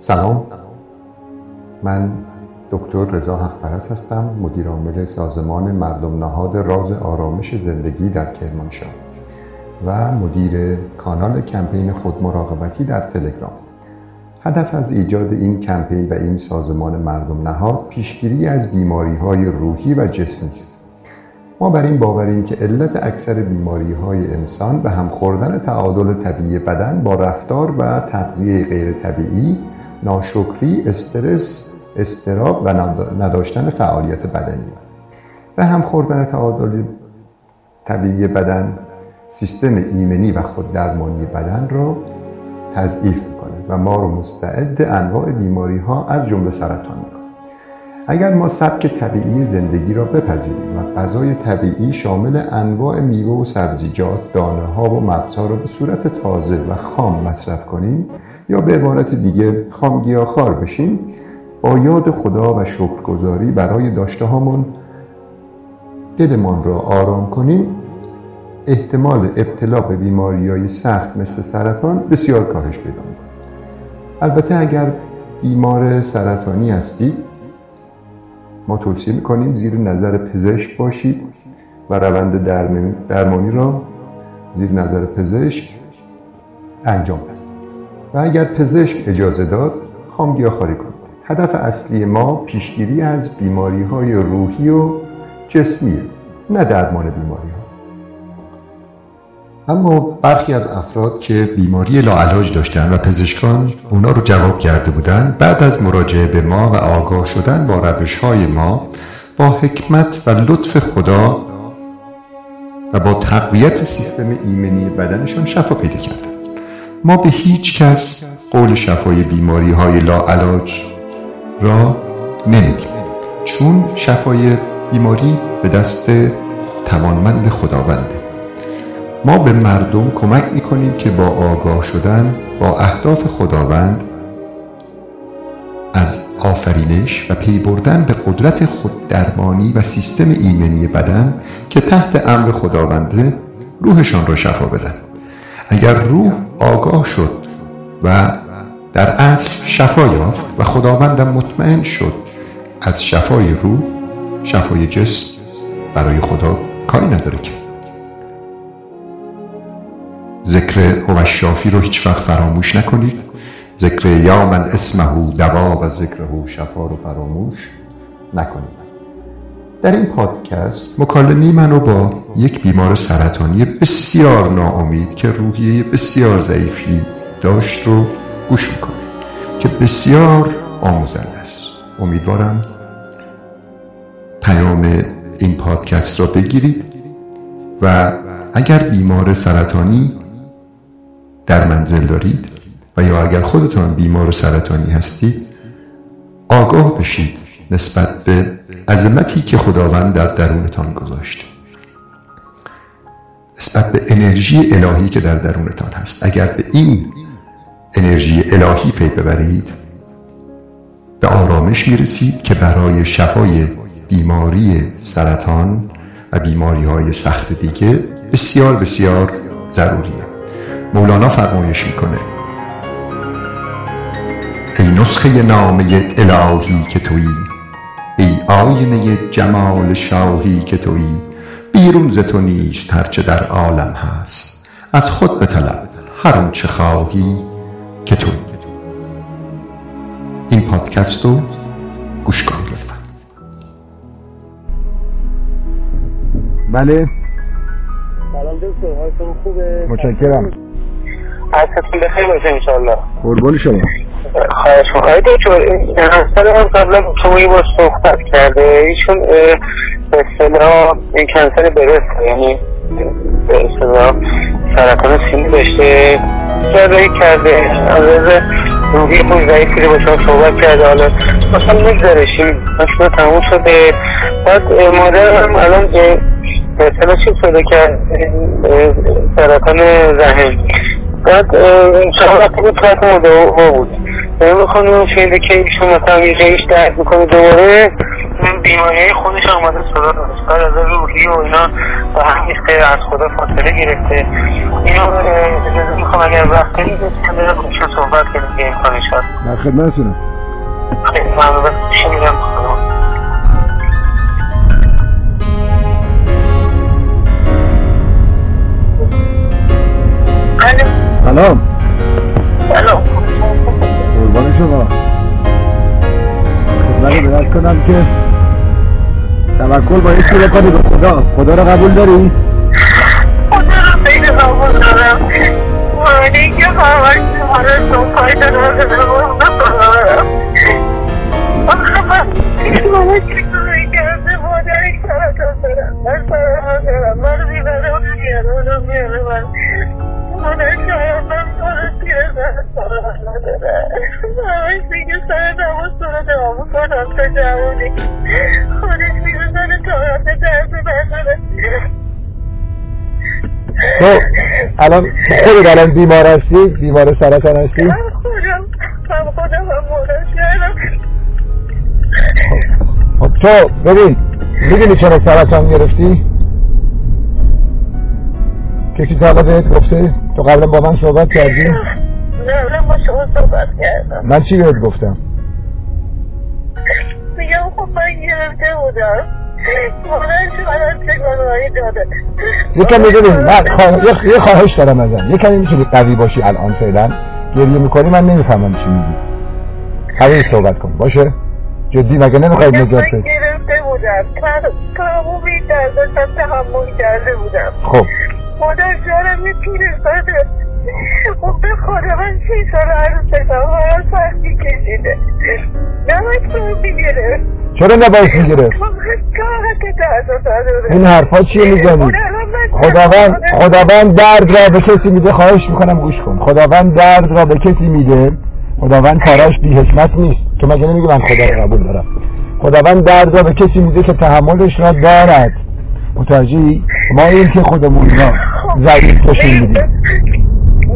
سلام. من دکتر رضا حقپرست هستم مدیر عامل سازمان مردم نهاد راز آرامش زندگی در کرمانشاه و مدیر کانال کمپین خودمراقبتی در تلگرام. هدف از ایجاد این کمپین و این سازمان مردم نهاد پیشگیری از بیماری های روحی و جسمی است. ما بر این باوریم که علت اکثر بیماری های انسان به هم خوردن تعادل طبیعی بدن با رفتار و تغذیه غیر طبیعی ناشکری، استرس، استراب و نداشتن فعالیت بدنی. به هم خوردن تعادل طبیعی بدن سیستم ایمنی و خود درمانی بدن را تضعیف می‌کنه و ما رو مستعد انواع بیماری ها از جمله سرطان می‌کنه اگر ما سبک طبیعی زندگی را بپذیریم و غذای طبیعی شامل انواع میوه و سبزیجات، دانه ها و مغزها را به صورت تازه و خام مصرف کنیم یا به عبارت دیگه خام گیاهخوار بشیم با یاد خدا و شکرگزاری برای داشته هامون دلمان را آرام کنیم. احتمال ابتلا به بیماری های سخت مثل سرطان بسیار کاهش پیدا البته اگر بیمار سرطانی هستید ما توصیه می‌کنیم زیر نظر پزشک باشید و روند درمانی را زیر نظر پزشک انجام بدید. و اگر پزشک اجازه داد خام خاری کنید. هدف اصلی ما پیشگیری از بیماری های روحی و جسمی نه درمان بیماری ها اما برخی از افراد که بیماری لاعلاج داشتند و پزشکان اونا رو جواب کرده بودند بعد از مراجعه به ما و آگاه شدن با روش های ما با حکمت و لطف خدا و با تقویت سیستم ایمنی بدنشان شفا پیدا کردند ما به هیچ کس قول شفای بیماری های لاعلاج را نمیدیم چون شفای بیماری به دست توانمند خداونده. ما به مردم کمک می‌کنیم که با آگاه شدن با اهداف خداوند از آفرینش و پی بردن به قدرت خوددرمانی و سیستم ایمنی بدن که تحت امر خداونده روحشان را شفا بدن. اگر روح آگاه شد و در اصل شفا یافت و خداوندم مطمئن شد از شفای روح شفای جسم برای خدا کاری نداره که. ذکر هو شافی رو هیچ وقت فراموش نکنید. ذکر یا من اسمه دوا و ذکر شفا رو فراموش نکنید. در این پادکست مکالمه منو با یک بیمار سرطانی بسیار ناامید که روحیه بسیار ضعیفی داشت رو گوش می‌کنید که بسیار آموزنده است. امیدوارم پیام این پادکست را بگیرید و اگر بیمار سرطانی در منزل دارید و یا اگر خودتان بیمار سرطانی هستید آگاه بشید نسبت به عظمتی که خداوند در درونتان گذاشته نسبت به انرژی الهی که در درونتان هست. اگر به این انرژی الهی پی ببرید به آرامش می‌رسید که برای شفای بیماری سرطان و بیماری های سخت دیگه بسیار بسیار ضروریه. مولانا فرمایش می‌کنه. ای نسخه نامه الهی که تویی ای آینه جمال شاهی که تویی بیرون ز تو نیست هرچه در عالم هست. از خود بطلب هر چه خواهی که تو این پادکست رو گوش کن لطفا. بله. سلام دکتر حالتون خوبه؟ متشکرم. عصرتون بخیر باشه انشالله قربان شما. خواهش می‌کنم. دکتر همسر من قبلا شما یه بار صحبت کرده. ایشون به اصطلاح کنسر برست یعنی به اصطلاح سرطان سینی داشته. جراحی کرده. از روحی خود ضعیفی رو با شما صحبت کرده. حالا مثلا میگذارشیم مشروع تموم شده. بعد مادرم الان اصطلاح چی شده کرد سرطان رحم بعد وقتی بود تحت مدعا بود. یعنی می‌خوام شنیده که ایشون مثلا یه جایش درد می‌کنه دوباره بیماری خودش آمده صدا داشت از روحی و اینا و همین از خدا فاصله گرفته. اینو می‌خوام اگر وقت بسیم برم باشون صحبت کنیم که امکانش هست در خدمتتونم. خیلی ممنون. شنیدم خدا سلام. سلام. قربان شما. خدمت بدرد کنم که توکل باید که بکنی به خدا. خدا رو قبول داری؟ خدا رو خیلی قبول دارم. معنی که همش شما رو صحبت دارم آخه من چیزایی کرده مادر سرطان دارم. من سرطان دارم من مادر نداره همش میگه سر نماز سر دوام کنم تا جوانی خودش تا درس تو الان خودت الان بیمار هستی؟ بیمار سرطان هستی؟ من خودم من خودم هم مادر کردم خب تو ببین می‌دونی چرا سرطان گرفتی؟ کسی تا حالا بهت گفته؟ تو قبلا با من صحبت کردی؟ نه من با شما صحبت کردم. من چی بهت گفتم؟ میگم خب من گرفته بودم. یکم ببین من خوا... یه- خواهش دارم ازم. یه کمی می‌تونی قوی باشی الان فعلا. گریه می‌کنی من نمی‌فهمم چی میگی. قوی صحبت کن. باشه؟ جدی مگه نمی‌خواید من نجات گرفته بودم. تمامی درداشم تحمل کرده بودم. خب. مادر جانم یه پیرزاده خب به خدا من سی سال عروسشم هر سختی کشیده نمک رو می‌گرفت چرا نباید داره. این حرفا چیه می‌زنی خداوند خداوند درد را به کسی میده خواهش می‌کنم گوش کن. خداوند درد را به کسی میده خداوند کاراش بی حکمت نیست. تو مگه نمیگی من خدا رو قبول دارم؟ خداوند درد را به کسی میده که تحملش را دارد. متوجهی؟ ما این که خودمون را ضعیف کشیم میدیم.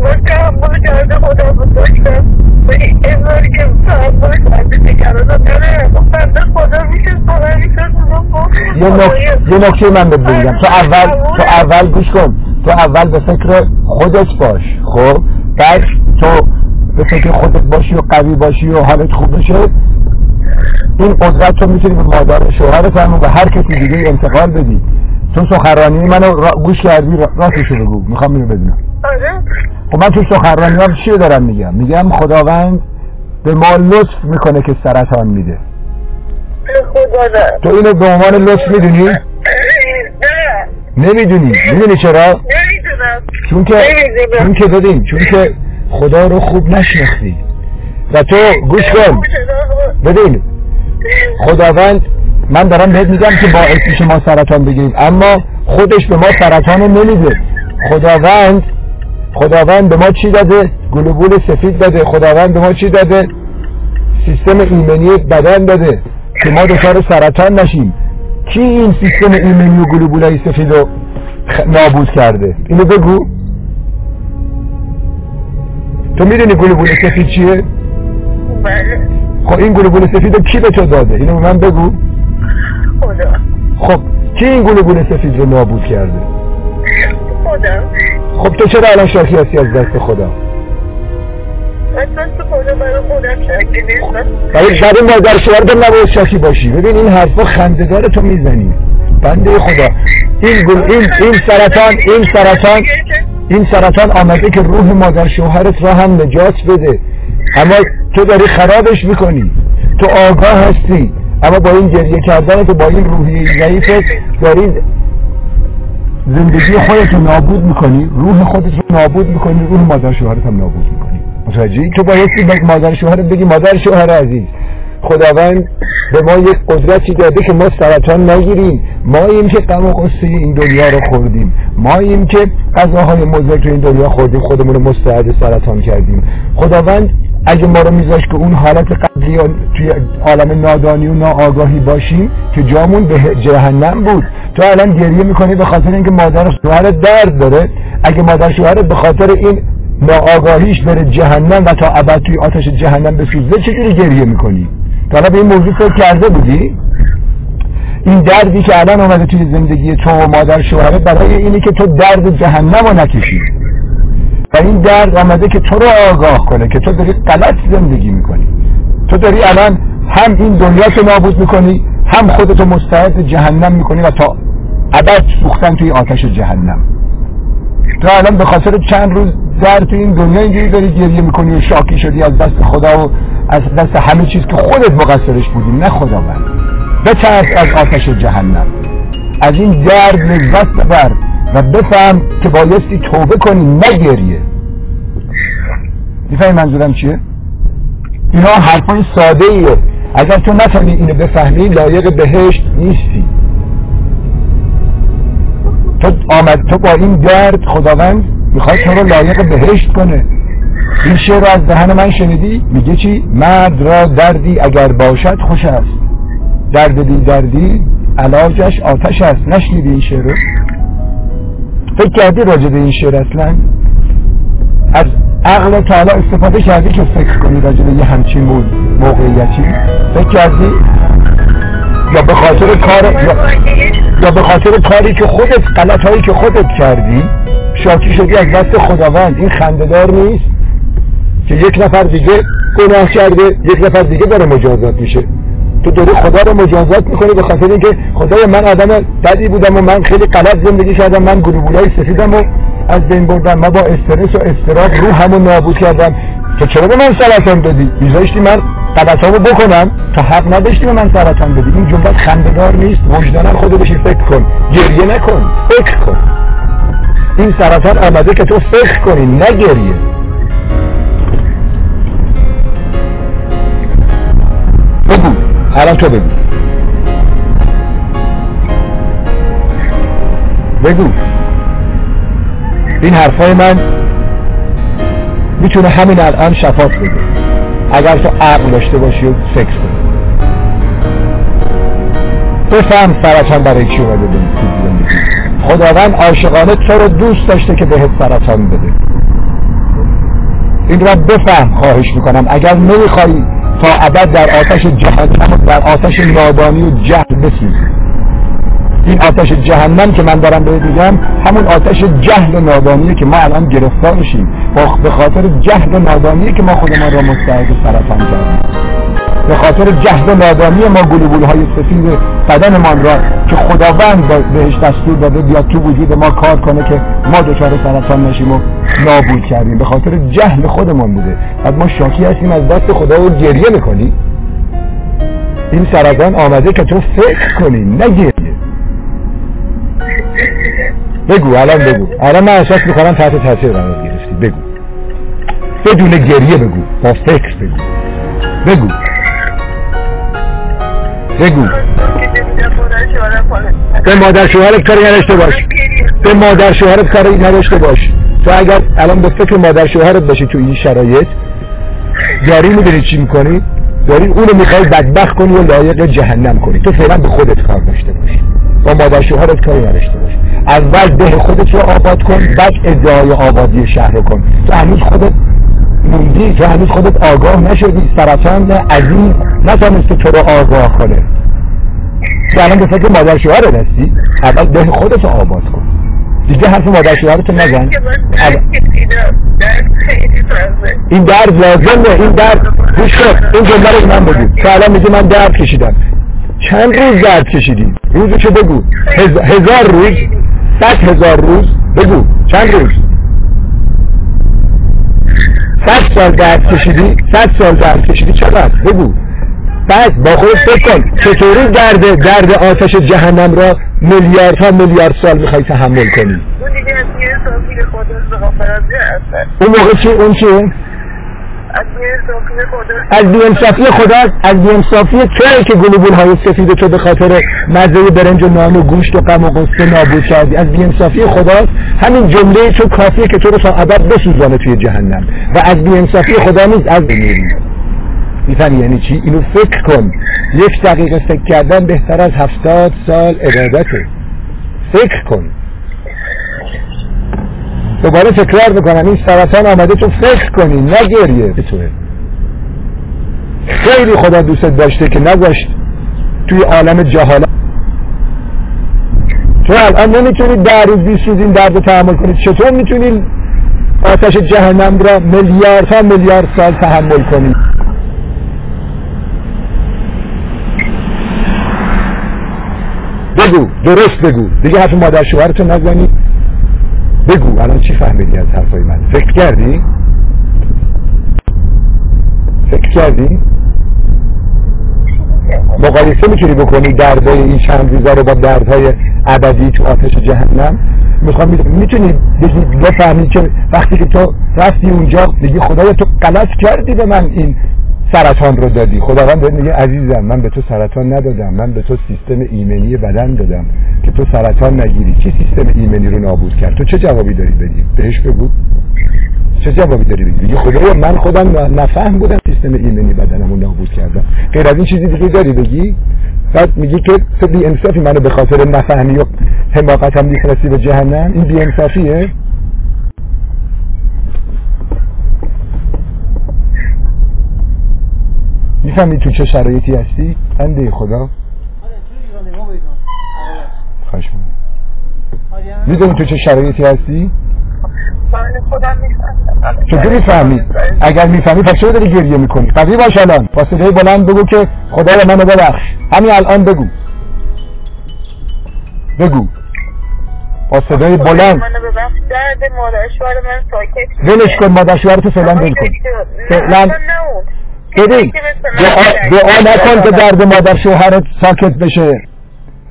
من تحمل کرده بود داشتم. به این امرار که تحمل کرده دیگران رو داره. بنده خدا میشه خدا میشه یه نک- یه نکته من بهت بگم. تو اول تو اول گوش کن. تو اول به فکر خودت باش خب؟ بعد تو به فکر خودت باشی و قوی باشی و حالت خوب بشه. این قدرت تو می‌تونی به مادر شوهرت هم و به هر کسی دیگه انتقال بدی. تو سخنرانی منو را- گوش کردی را- راستشو بگو. می‌خوام اینو بدونم. آره. خب من تو سخنرانی هم چی دارم میگم؟ میگم خداوند به ما لطف می‌کنه که سرطان میده. تو اینو به عنوان لطف می‌دونی؟ نه نمی‌دونی. می‌دونی چرا؟ نمی‌دونم. چون که. چون که ببین چون که خدا رو خوب نشناختی. و تو گوش کن. ببین. خداوند من دارم بهت میگم که باعث میشه ما سرطان بگیریم. اما خودش به ما سرطان نمیده. خداوند خداوند به ما چی داده؟ گلوبول سفید داده. خداوند به ما چی داده؟ سیستم ایمنی بدن داده که ما دچار سرطان نشیم. کی این سیستم ایمنی و گلوبولای سفید رو نابود کرده؟ اینو بگو. تو می‌دونی گلوبول سفید چیه؟ بله. خب این گلوبول سفید رو کی به تو داده؟ اینو من بگو. خدا. خب کی این گلوبول سفید رو نابود کرده؟ خدا. خب تو چرا الان شاکی هستی از دست خدا؟ اصلا تو خدا برای خودم شکی نیستم برای برای مادر شوهر نباید شاکی باشی. ببین این حرفا خنده‌دار تو می‌زنی. بنده خدا این گل این این سرطان این سرطان این سرطان آمده که روح مادر شوهرت را هم نجات بده. اما تو داری خرابش می‌کنی. تو آگاه هستی. اما با این گریه کردن تو با این روحی ضعیفت داری زندگی خودت رو نابود می‌کنی روح خودت رو نابود می‌کنی روح مادر شوهرت هم نابود می‌کنی. متوجهی؟ تو بایستی به مادر شوهرت بگی مادر شوهر عزیز. خداوند به ما یک قدرتی داده که ما سرطان نگیریم. ما این که غم و غصه این دنیا رو خوردیم. ما این که غذاهای تو این دنیا خوردیم. خودمون رو مستعد سرطان کردیم. خداوند اگه ما رو میذاشت که اون حالت قبلی توی عالم نادانی و ناآگاهی باشیم که جامون به جهنم بود. تو الان گریه می‌کنی به خاطر اینکه مادر شوهرت درد داره. اگه مادر شوهرت به خاطر این ناآگاهیش بره جهنم و تا ابد توی آتش جهنم بسوزه چجوری گریه می‌کنی؟ تا به این موضوع فکر کرده بودی؟ این دردی که الان اومده توی زندگی تو و مادر شوهره برای اینه که تو درد جهنم رو نکشی. و این درد آمده که تو رو آگاه کنه که تو داری غلط زندگی می‌کنی. تو داری الان هم این دنیا رو نابود می‌کنی هم خودتو مستعد جهنم می‌کنی و تا ابد سوختن توی آتش جهنم. تو الان به خاطر چند روز در توی این دنیا اینجوری داری گریه می‌کنی و شاکی شدی از دست خدا و از دست همه چیز که خودت مقصرش بودی نه خداوند. بترس از آتش جهنم. از این درد لذت ببر. و بفهم که بایستی توبه کنی نه گریه. می‌فهمی منظورم چیه؟ اینا حرفای ساده ایه اگر تو نفهمی اینو بفهمی لایق بهشت نیستی. تو آمد تو با این درد خداوند می‌خواد تو رو لایق بهشت کنه. این شعر رو از دهن من شنیدی؟ میگه چی؟ مرد را دردی اگر باشد خوش است. درد بی دردی علاجش آتش است. نشنیدی این شعر رو؟ فکر کردی راجع به این شعر اصلا؟ از عقل تعالی استفاده کردی که فکر کنی راجع به یه همچین موقعیتی؟ فکر کردی؟ یا به خاطر کار یا, یا به خاطر کاری که خودت غلط هایی که خودت کردی؟ شاکی شدی از دست خداوند. این خندهدار نیست که یک نفر دیگه گناه کرده یک نفر دیگه داره مجازات میشه. تو داری خدا رو مجازات می‌کنی به خاطر اینکه خدای من آدم بدی بودم و من خیلی غلط زندگی کردم. من گلوبولای سفیدم و از بین بردم. من با استرس و استراب رو همو نابود کردم. تو چرا به من سرطان دادی؟ میذاشتی من غلطامو بکنم؟ تا حق نداشتی به من سرطان بدی. این جمله خندهدار نیست. وجدانا خودت بشی فکر کن. گریه نکن. فکر کن. این سرطان آمده که تو فکر کنی نه الان تو بگو. بگو. این حرفای من می‌تونه همین الان شفاف بده. اگر تو عقل داشته باشی و فکر کنی. بفهم سرطان برای چی اومده خداوند عاشقانه تو رو دوست داشته که بهت سرطان بده. این را بفهم خواهش می‌کنم. اگر نمیخوایی تا ابد در آتش جهنم در آتش نادانی و جهل بسوزی. این آتش جهنم که من دارم به میگم همون آتش جهل و نادانیه که ما الان گرفتار میشیم به خاطر جهل و نادانیه که ما خودمان را مستعد سرطان کردیم. به خاطر جهل نادانی ما گلوبول های سفید بدنمان را که خداوند بهش دستور داده بیاد تو وجود ما کار کنه که ما دچار سرطان نشیم و نابود کردیم. به خاطر جهل خودمان بوده. بعد ما شاکی هستیم از دست خدا و گریه می‌کنی. این سرطان آمده که تو فکر کنی نه گریه. بگو الان بگو. الان من احساس می‌کنم تحت تاثیر قرار گرفتی. بگو. بدون گریه بگو با فکر بگو. بگو. بگو. به مادر شوهرت کاری نداشته باش. به مادر شوهرت کاری نداشته باش. تو اگر الان به فکر مادر شوهرت باشی تو این شرایط داری می‌دونی چی می‌کنی؟ داری اونو می‌خوای بدبخت کنی و لایق جهنم کنی. تو فعلا به خودت کار داشته باش با مادر شوهرت کاری نداشته باش اول ده خودت رو آباد کن بعد ادعای آبادی شهر رو کن. تو هنوز خودت موندی تو هنوز خودت آگاه نشدی سرطان عظیم نتونسته تو رو آگاه کنه تو الان به فکر مادر شوهر هستی اول ده خودت آباد کن. دیگه حرف مادر شوهرتو نزن. این درد لازمه این درد گوش این جمله رو من بگو. تو الان میگه من درد کشیدم. چند روز درد کشیدی؟ چه بگو. هزار روز. صد هزار روز. بگو. چند روز؟ صد سال درد کشیدی صد سال درد کشیدی چقدر؟ بگو. بعد با خودت فکر کن چطوری درد درد آتش جهنم را میلیاردها میلیارد سال می‌خوای تحمل کنی؟ اون موقع چی؟ اون چیه از بیانصافی خدا از بیانصافی توی که گلوبول های سفید تو به خاطر مزه برنج و نان و گوشت و غم و قصه نابود کردی از بیانصافی خدا همین جمله تو کافیه که تو رو ابد بسوزانه توی جهنم. و از بیانصافی خدا نیست از بمیری می‌فهمی یعنی چی؟ اینو فکر کن. یک دقیقه فکر کردن بهتر از هفتاد سال عبادته. فکر کن. دوباره تکرار می‌کنم این سرطان آمده تو فکر کنی نه گریه. به توه خیلی خدا دوست داشته که نگوشت توی عالم جهالت. تو الان نمی‌تونی در روز بیست روز این درد رو تحمل کنی. چطور می‌تونی آتش جهنم را میلیاردها میلیارد سال تحمل کنی؟ بگو درست بگو. دیگه حرف مادر شوهرتو نزنی. بگو الان چی فهمیدی از حرفای من؟ فکر کردی؟ فکر کردی؟ مقایسه می‌تونی بکنی دردهای این چند روزا رو با دردهای ابدی تو آتش جهنم؟ می‌خوام می‌تونی بفهمی که وقتی که تو رفتی اونجا میگی خدایا تو غلط کردی به من این سرطان رو دادی. خداوند بهت میگه عزیزم من به تو سرطان ندادم. من به تو سیستم ایمنی بدن دادم که تو سرطان نگیری. چی سیستم ایمنی رو نابود کرد؟ تو چه جوابی داری بدی؟ بهش بگو. چه جوابی داری بگی خدایا من خودم نفهم بودم سیستم ایمنی بدنم رو نابود کردم. غیر از این چیزی دیگه داری بگی؟ بعد میگی که تو بی انصافی منو به خاطر نفهمی و حماقتم میفرستی به جهنم؟ این بی انصافیه می‌فهمی تو چه شرایطی هستی؟ بنده خدا. خواهش می‌دونی تو چه شرایطی هستی؟ چطور می‌فهمی؟ اگر می‌فهمی پس چرا داری گریه می‌کنی؟ قضیه باش الان. با صدای بلند بگو که خدای منو ببخش. همین الان بگو. بگو. با صدای بلند. ولش کن مادر شوهرتو فعلا ول کن. فعلا ببین دعا نکن که درد مادر شوهرت ساکت بشه.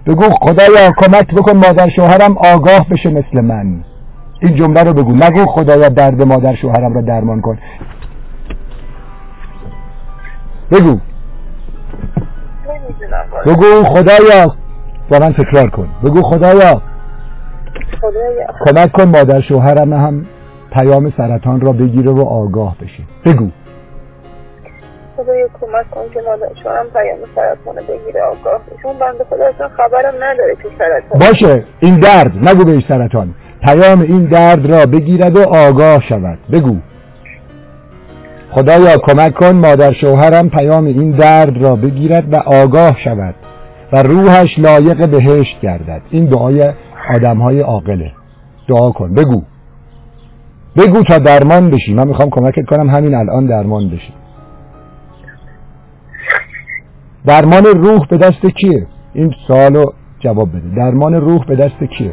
بگو خدایا کمک بکن مادر شوهرم آگاه بشه مثل من. این جمله رو بگو. نگو خدایا درد مادر شوهرم رو درمان کن. بگو. بگو خدایا با من تکرار کن. بگو خدایا کمک کن مادر شوهرم هم پیام سرطان را بگیره و آگاه بشه. بگو. خدای کمک کن که مادر شوهرم پیام سرطان بگیره آگاه اون بنده خدا اصلا خبرم نداره که سرطان. باشه این درد نگو بهش سرطان. پیام این درد را بگیرد و آگاه شود. بگو. خدایا کمک کن مادر شوهرم پیام این درد را بگیرد و آگاه شود و روحش لایق بهشت گردد. این دعای آدم های عاقله. دعا کن. بگو. بگو تا درمان بشی. من می‌خوام کمکت کنم همین الان درمان بشی. درمان روح به دست کیه؟ این سوالو جواب بده. درمان روح به دست کیه؟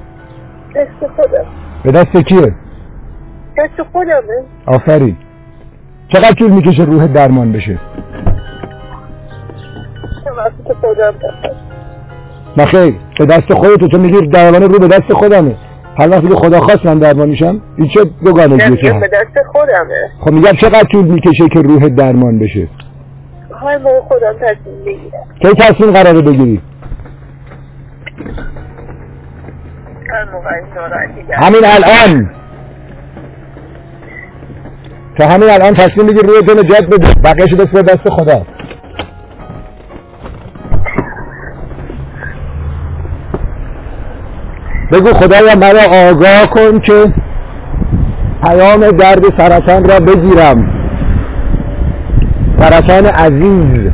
دست خودم. به دست کیه؟ دست خودمه. آفرین. چقدر طول می‌کشه روح درمان بشه؟ بخواد نخیر به دست خودت تو میگی درمان روح به دست خودمه. هر وقتی که خدا خواست من درمان میشم این چه دوگانگیه به دست خودمه. خب میگم چقدر طول می‌کشه که روح درمان بشه؟ های موقع خودم تصمیم بگیرم. کی تصمیم قراره بگیری. همین الان. تو همین الان تصمیم بگیر روی تو نجات بده بقیهشو بس به دست خدا. بگو خدایا مرا آگاه کن که پیام درد سرطان را بگیرم. سرطان عزیز.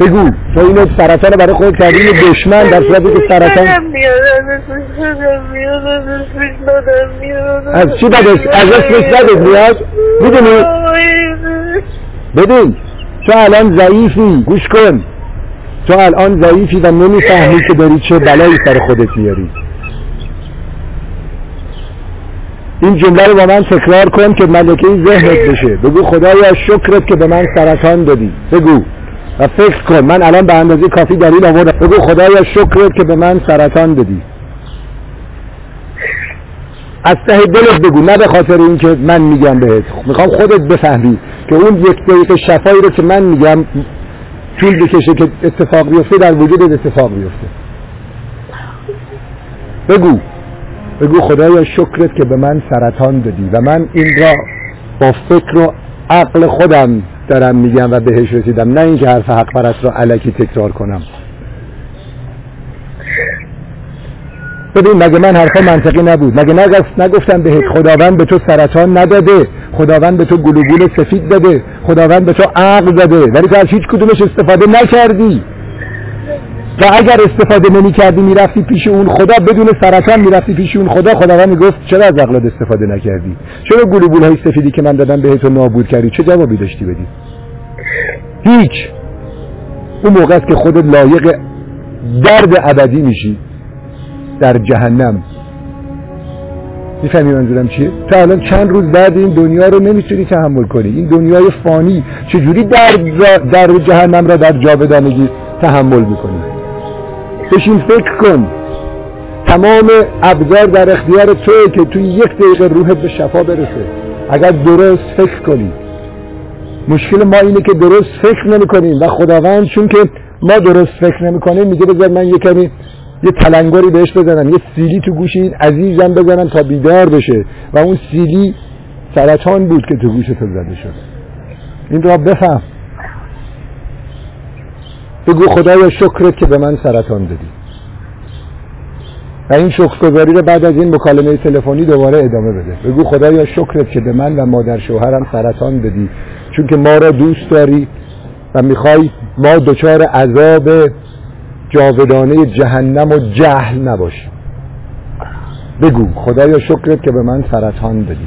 بگو. تو اینو سرطان برای خود کردی یه دشمن در صورتی که سرطان از چی بدش از اسمش بدت میاد می‌دونی؟ ببین. تو الان ضعیفی. گوش کن. تو الان ضعیفی و نمی‌فهمی که داری چه بلایی سر خودت میاری. این جمله رو با من تکرار کن که ملکه ذهنت بشه. بگو خدایا شکرت که به من سرطان دادی. بگو. و فکر کن. من الان به اندازه کافی دلیل آوردم. بگو خدایا شکرت که به من سرطان دادی. از ته دلت بگو. نه به خاطر اینکه من میگم بهت. می‌خوام خودت بفهمی که اون یک دقیقه شفایی رو که من میگم طول بکشه که اتفاق بیفته در وجودت اتفاق بیفته. بگو. بگو خدایا شکرت که به من سرطان دادی و من این را با فکر و عقل خودم دارم میگم و بهش رسیدم. نه اینکه حرف حق پرست را علکی تکرار کنم. ببین مگه من حرفا منطقی نبود؟ مگه نگفت نگفتم بهت خداوند به تو سرطان نداده خداوند به تو گلوگول سفید داده خداوند به تو عقل داده ولی تو از هیچ کدومش استفاده نکردی. و اگر استفاده نمی کردی می‌رفتی پیش اون خدا بدون سرطان می‌رفتی پیش اون خدا. خداوند می‌گفت چرا از عقلت استفاده نکردی؟ چرا گلوبول های سفیدی که من دادم بهت نابود کردی؟ چه جوابی داشتی بدی؟ هیچ. اون موقع است که خودت لایق درد ابدی میشی. در جهنم. می‌فهمی منظورم چیه؟ تا الان چند روز بعد این دنیا رو نمی‌تونی تحمل کنی. این دنیای فانی چجوری در, در جهنم را در جاودانگی تحمل می‌کنی. بشین فکر کن. تمام ابزار در اختیار توی که توی یک دقیقه روحت به شفا برسه. اگر درست فکر کنی. مشکل ما اینه که درست فکر نمی کنیم و خداوند چون که ما درست فکر نمی کنیم میگه بذار من یه کمی یه تلنگری بهش بزنم یه سیلی تو گوش این عزیزم بزنم تا بیدار بشه. و اون سیلی سرطان بود که تو گوش تو زده شد. این را بفهم. بگو خدایا شکرت که به من سرطان دادی. و این شکرگزاری رو بعد از این مکالمه تلفنی دوباره ادامه بده. بگو خدایا شکرت که به من و مادر شوهرم سرطان دادی. چون که ما را دوست داری و می‌خوای ما دچار عذاب جاودانه جهنم و جهل نباشیم بگو خدایا شکرت که به من سرطان دادی.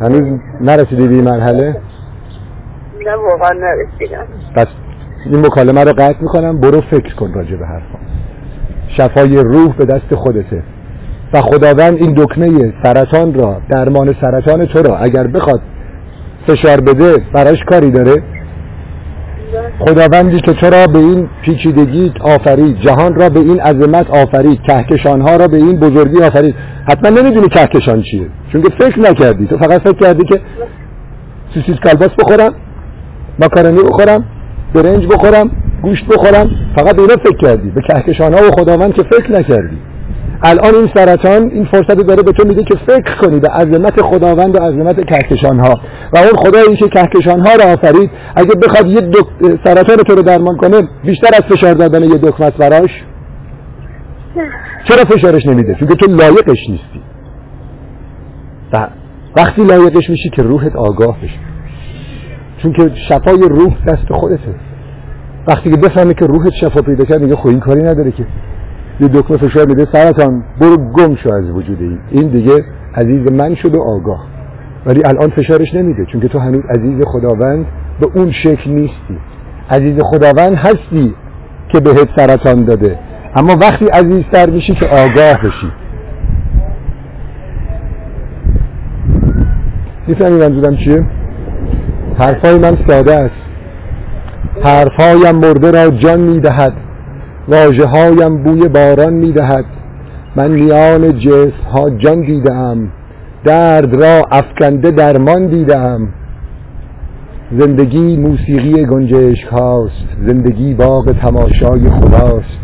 هنوز نرسیدی به این مرحله نه واقعا نرسیدم. پس این مکالمه رو قطع می‌کنم. برو فکر کن راجع به حرفا. شفای روح به دست خودته. و خداوند این دکمه سرطان را درمان سرطان تو را اگر بخواد فشار بده براش کاری داره. خداوندی که تو را به این پیچیدگی آفرید جهان را به این عظمت آفرید کهکشان ها را به این بزرگی آفرید. حتما نمی‌دونی کهکشان چیه. چون که فکر نکردی. تو فقط فکر کردی که سوسیس کلباس بخورم. ماکارونی بخورم برنج بخورم گوشت بخورم. فقط اینا فکر کردی. به کهکشان ها و خداوند که فکر نکردی. الان این سرطان این فرصت داره به تو میده که فکر کنی به عظمت خداوند و عظمت کهکشان ها و اون خدایی که کهکشان ها را آفرید اگه بخواد یه دک... سرطان تو رو درمان کنه بیشتر از فشار دادن یه دکمه براش؟ چرا فشارش نمیده؟ چون تو لایقش نیستی. و وقتی لایقش میشی که روحت آگاه بشه. چون که شفای روح دست خودته. وقتی که بفهمه که روحت شفا پیدا کرد میگه خب این کاری نداره که. یه دکمه فشار میده سرطان برو گم شو از وجود این. این دیگه عزیز من شد آگاه. ولی الان فشارش نمیده چون که تو هنوز عزیز خداوند به اون شکل نیستی. عزیز خداوند هستی که بهت سرطان داده. اما وقتی عزیزتر میشی که آگاه بشی. می‌فهمی منظورم چیه؟ حرفای من ساده است. حرفهایم مرده را جان می‌دهد. واجه هایم بوی باران می‌دهد. من میان جسم ها جان دیدم درد را افکنده درمان دیدم زندگی موسیقی گنجشک هاست. زندگی باغ تماشای خداست.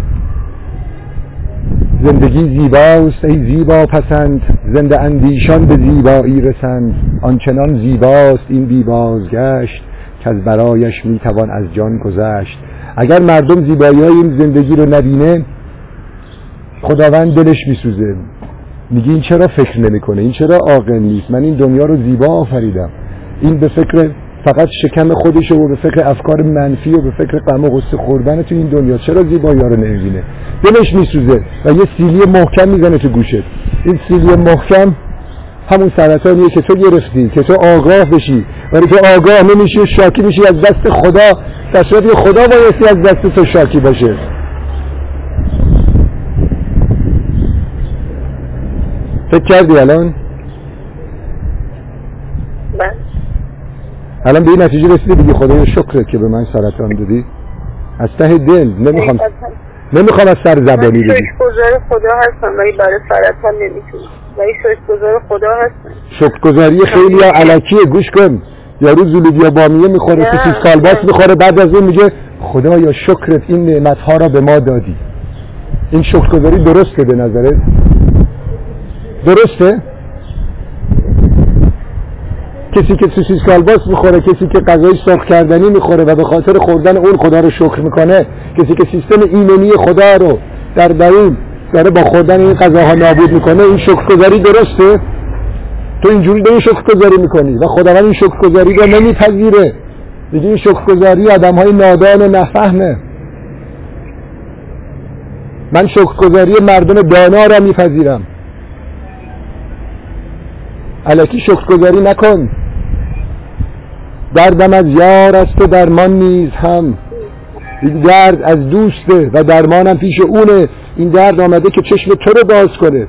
زندگی زیباست ای زیبا پسند. زنده اندیشان به زیبایی رسند. آنچنان زیباست این بی بازگشت که از برایش می‌توان از جان گذشت. اگر مردم زیبایی های این زندگی رو نبینه خداوند دلش میسوزه میگه این چرا فکر نمی‌کنه؟ این چرا عاقل نیست؟ من این دنیا رو زیبا آفریدم. این به فکر فقط شکم خودشه و به فکر افکار منفی و به فکر غم و غصه خوردن تو این دنیا. چرا زیبایی رو نمی‌بینه؟ دلش میسوزه و یه سیلی محکم می‌زنه تو گوشت. این سیلی محکم همون سرطانیه که تو گرفتی که تو آگاه بشی. ولی که آگاه نمیشی و شاکی میشی از دست خدا. در صورتی خدا بایستی از دست تو شاکی باشه. فکر کردی الان؟ بله الان به این نتیجه رسیدی؟ بگی خدایا شکرت که به من سرطان دادی. از ته دل نمی‌خوام نمی‌خوام از سر زبانی بگی شکرگزار خدا هستم ولی برای سرطان نمی‌تونم. ولی شکرگزار خدا هستم. شکرگزاری خیلی علکیه گوش کن. یارو زولودیا بامیه می‌خوره سوسیس کالباس. می‌خوره بعد از اون میگه خدایا شکرت این نعمت ها را به ما دادی. این شکرگزاری درسته به نظرت؟ درسته؟ کسی که سوسیس کالباس می‌خوره کسی که غذای سرخ کردنی می‌خوره و به خاطر خوردن اون خدا رو شکر می‌کنه کسی که سیستم ایمنی خدا رو در درون داره با خوردن این غذاها نابود می‌کنه این شکرگزاری درسته؟ تو اینجوری داری شکرگزاری می‌کنی و خداوند این شکرگزاری رو نمیپذیره. دیگه این شکرگزاری آدم های نادان و نفهمه. من شکرگزاری مردم دانا را میپذیرم. علکی شکرگزاری نکن. دردم از یار است و درمان نیز هم. این درد از دوسته و درمانم پیش اونه. این درد آمده که چشم تو رو باز کنه.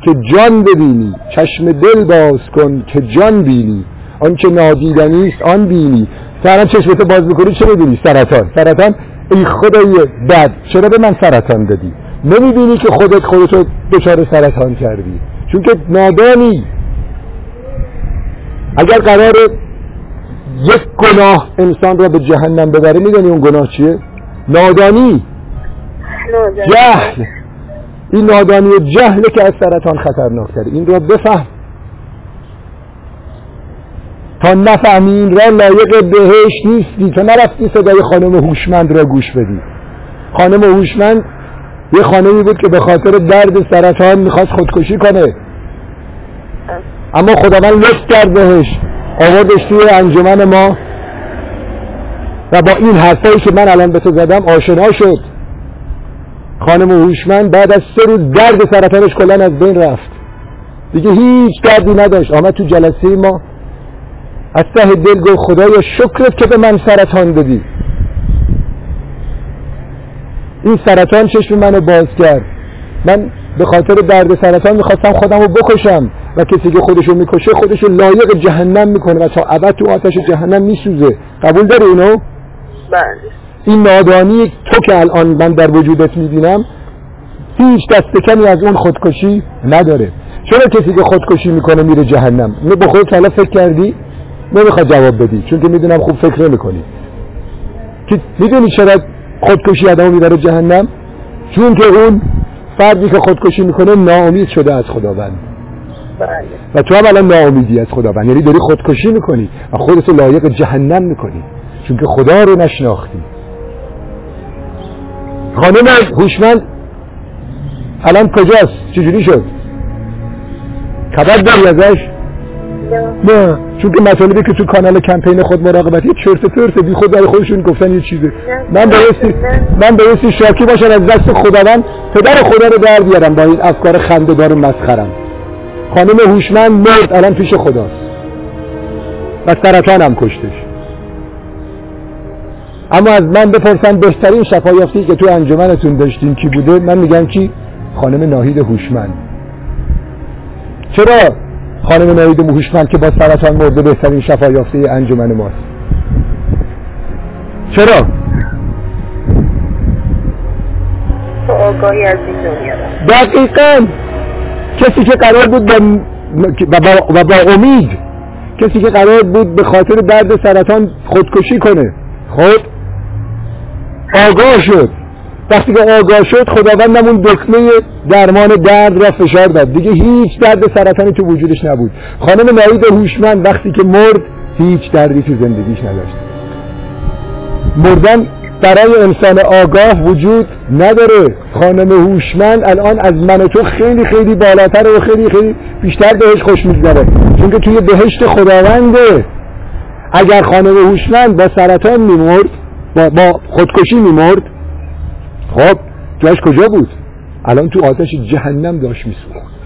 که جان ببینی. چشم دل باز کن که جان بینی. آنچه نادیدنی است آن بینی. تو چشمتو باز می‌کنی چه می‌بینی؟ سرطان. سرطان؟ ای خدای بد چرا به من سرطان دادی؟ نمی‌بینی که خودت خودتو دچار سرطان کردی. چون که نادانی. اگر قرار یک گناه انسان را به جهنم ببره می‌دونی اون گناه چیه؟ نادانی. جهل. این نادانی و جهله که از سرطان خطرناکتره این را بفهم. تا نفهمی این را لایق بهش نیستی. تا نرفتی صدای خانم هوشمند را گوش بدی. خانم هوشمند یه خانمی بود که به خاطر درد سرطان می‌خواست خودکشی کنه. اما خداوند لطف کرد بهش آوردش توی انجمن ما. و با این حرفایی که من الان به تو زدم آشنا شد. خانم هوشمند بعد از سه روز درد سرطانش کلا از بین رفت. دیگه هیچ دردی نداشت. آمد تو جلسه ما. از ته دل گفت خدایا شکرت که به من سرطان دادی این سرطان چشم منو باز کرد. من به خاطر درد سرطان می‌خواستم خودم رو بکشم. و کسی که خودشو می‌کشه خودشو لایق جهنم می‌کنه و تا ابد تو آتش جهنم میسوزه. قبول داری اینو؟ بله. این نادانی تو که الان من در وجودت می‌بینم هیچ دست کمی از اون خودکشی نداره. چرا کسی که خودکشی می‌کنه میره جهنم؟ نه به خودت حالا فکر کردی؟ نمی‌خواد جواب بدی چون که می‌دونم خوب فکر نمی‌کنی. که می‌دونی چرا خودکشی آدمو می‌بره جهنم؟ چون که اون فردی که خودکشی می‌کنه ناامید شده از خداوند. و تو هم الان ناامیدی از خداوند. یعنی داری خودکشی می‌کنی و خودتو لایق جهنم می‌کنی. چون که خدا رو نشناختی. خانم هوشمند الان کجاست؟ چجوری شد؟ خبر داری ازش؟ نه. چون که مطالبی که تو کانال کمپین خود مراقبتی چرت پرت بی خود برای خودشون گفتن یه چیزه. من بایستی من بایستی شاکی باشم از دست خداوند پدر خدا رو در بیارم با این افکار خنده‌دار مسخرم. خانم هوشمند مرد الان پیش خداست. و سرطان هم کشتش. اما از من بپرسن بهترین شفایافتی که تو انجمنتون داشتین کی بوده؟ من میگم کی؟ خانم ناهید هوشمند. چرا؟ خانم ناهید هوشمند که با سرطان مرده بهترین شفایافته انجمن ماست. چرا؟ آگاهی از این دنیا. دقیقا. کسی که قرار بود با و با, با امید کسی که قرار بود به خاطر درد سرطان خودکشی کنه. خود آگاه شد. وقتی که آگاه شد خداوندم اون دکمه درمان درد را فشار داد. دیگه هیچ درد سرطانی تو وجودش نبود. خانم نایید هوشمند وقتی که مرد هیچ دردی تو زندگیش نداشت. مردن برای انسان آگاه وجود نداره. خانم هوشمند الان از من تو خیلی خیلی بالاتر و خیلی خیلی بیشتر بهش خوش میگذره. چون که توی بهشت خداونده. اگر خانم هوشمند با سرطان میمرد با, با خودکشی میمرد خب جاش کجا بود؟ الان تو آتش جهنم داشت میسوخت.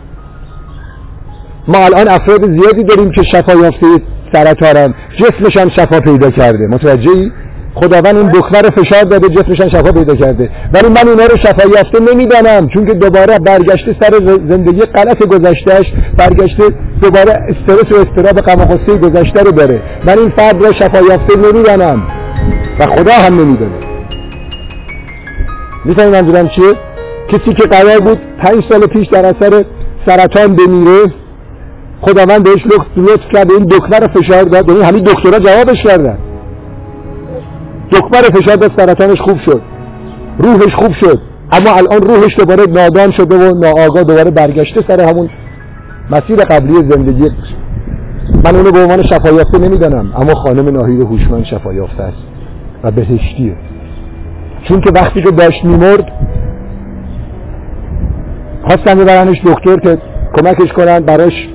ما الان افراد زیادی داریم که شفا یافته سرطانن. جسمشان شفا پیدا کرده. متوجهی؟ خداوند این دکمه رو فشار داده جسمشان شفا پیدا کرده. ولی من اینا رو شفا یافته نمی‌دانم چون که دوباره برگشته سر زندگی غلط گذشتهش برگشته دوباره استرس و استراب غم و گذشته رو داره. من این فرد را شفا یافته نمی‌دانم. و خدا هم نمیدانه می‌فهمی منظورم چیه؟ کسی که قرار بود پنج سال پیش در اثر سرطان بمیره خداوند بهش لطف کرد این دکمه رو فشار داد. یعنی همین دکترها جوابش کردن. دکمه رو فشار داد سرطانش خوب شد. روحش خوب شد. اما الان روحش دوباره نادان شده و ناآگاه دوباره برگشته سر همون مسیر قبلی زندگی من اونو به عنوان شفایافته نمی‌دانم اما خانم ناهید هوشمند شفایافته است و بهشتیه. چون که وقتی که داشت میمرد خواستن ببرنش دکتر که کمکش کنن براش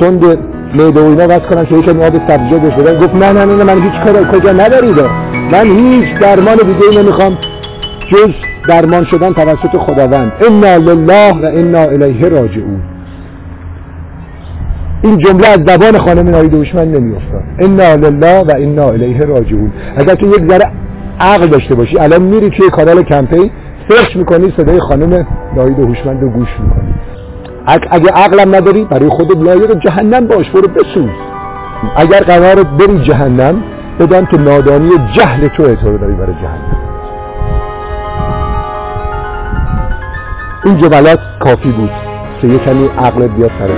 سند معده و اینا واسه کنم که یکم آب سبزیجات بهش بدم گفت نه نه نه من هیچ کار کجا ندارید من هیچ درمان دیگه نمی‌خوام جز درمان شدن توسط خداوند. انا لله و انا الیه راجعون. این جمله از زبان خانم ناهید هوشمند نمیافتاد. انا لله و انا الیه راجعون. اگر تو یک ذره عقل داشته باشی. الان میری توی کانال کمپین سرچ می‌کنی صدای خانم ناهید هوشمند رو گوش می‌کنی. اگه عقلم نداری برای خود لایق جهنم باش برو بسوز. اگر قرار بری جهنم بدان که نادانی جهل تو تو داری برای جهنم. این جملات کافی بود که یه کمی عقلت بیاد سر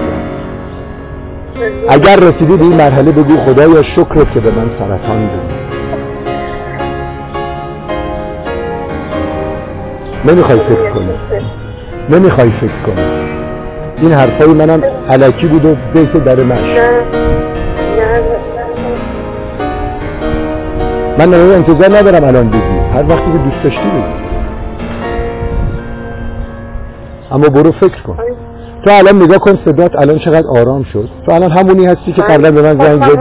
اگر رسیدی به این مرحله بگو خدایا شکرت که به من سرطان دادی نمی‌خوای فکر کنی. نمی‌خوای فکر کنی. این حرفای منم علکی بود و بیت در مش من نمیده انتظار ندارم الان بگی. هر وقتی که دوست داشتی بگی. اما برو فکر کن. تو الان نگاه کن صدات الان چقدر آرام شد. تو الان همونی هستی که قبلا به من زنگ زدی.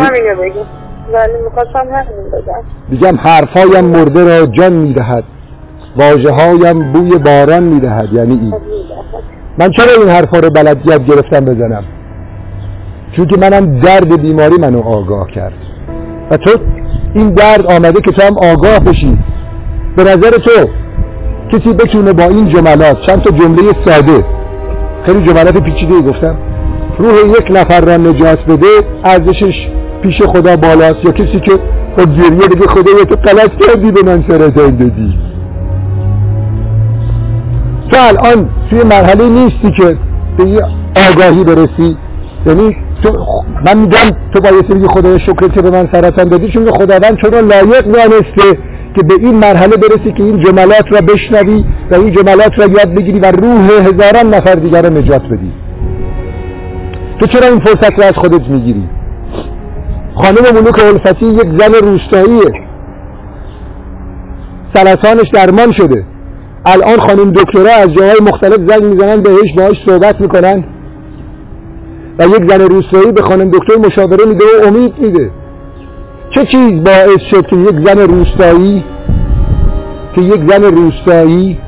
ولی می‌خواستم همین بگم. میگم حرفایم مرده را جان می‌دهد. واجه هایم بوی باران می‌دهد یعنی این من چرا این حرفا رو بلد گرفتم بزنم؟ چون که منم درد بیماری منو آگاه کرد. و تو این درد آمده که تو هم آگاه بشی. به نظر تو کسی بتونه با این جملات چند تا جمله ساده خیلی جملات پیچیده گفتم روح یک نفر را نجات بده ارزشش پیش خدا بالاست. یا کسی که با گریه بگه خدا تو غلط کردی به من سرطان دادی تو الان توی مرحله نیستی که به یه آگاهی برسی. یعنی تو من میگم تو باید بگی خدای شکر که به من سرطان دادی چون خداوند رو لایق دانسته که به این مرحله برسی که این جملات را بشنوی و این جملات را یاد بگیری و روح هزاران نفر دیگر را نجات بدی. تو چرا این فرصت را از خودت می‌گیری؟ خانم ملوک الفتی یک زن روستاییه. سرطانش درمان شده. الان خانم دکترها از جاهای مختلف زنگ می‌زنن بهش باهاش صحبت می‌کنن. و یک زن روستایی به خانم دکتر مشاوره میده و امید میده. چه چیز باعث شد که یک زن روستایی که یک زن روستایی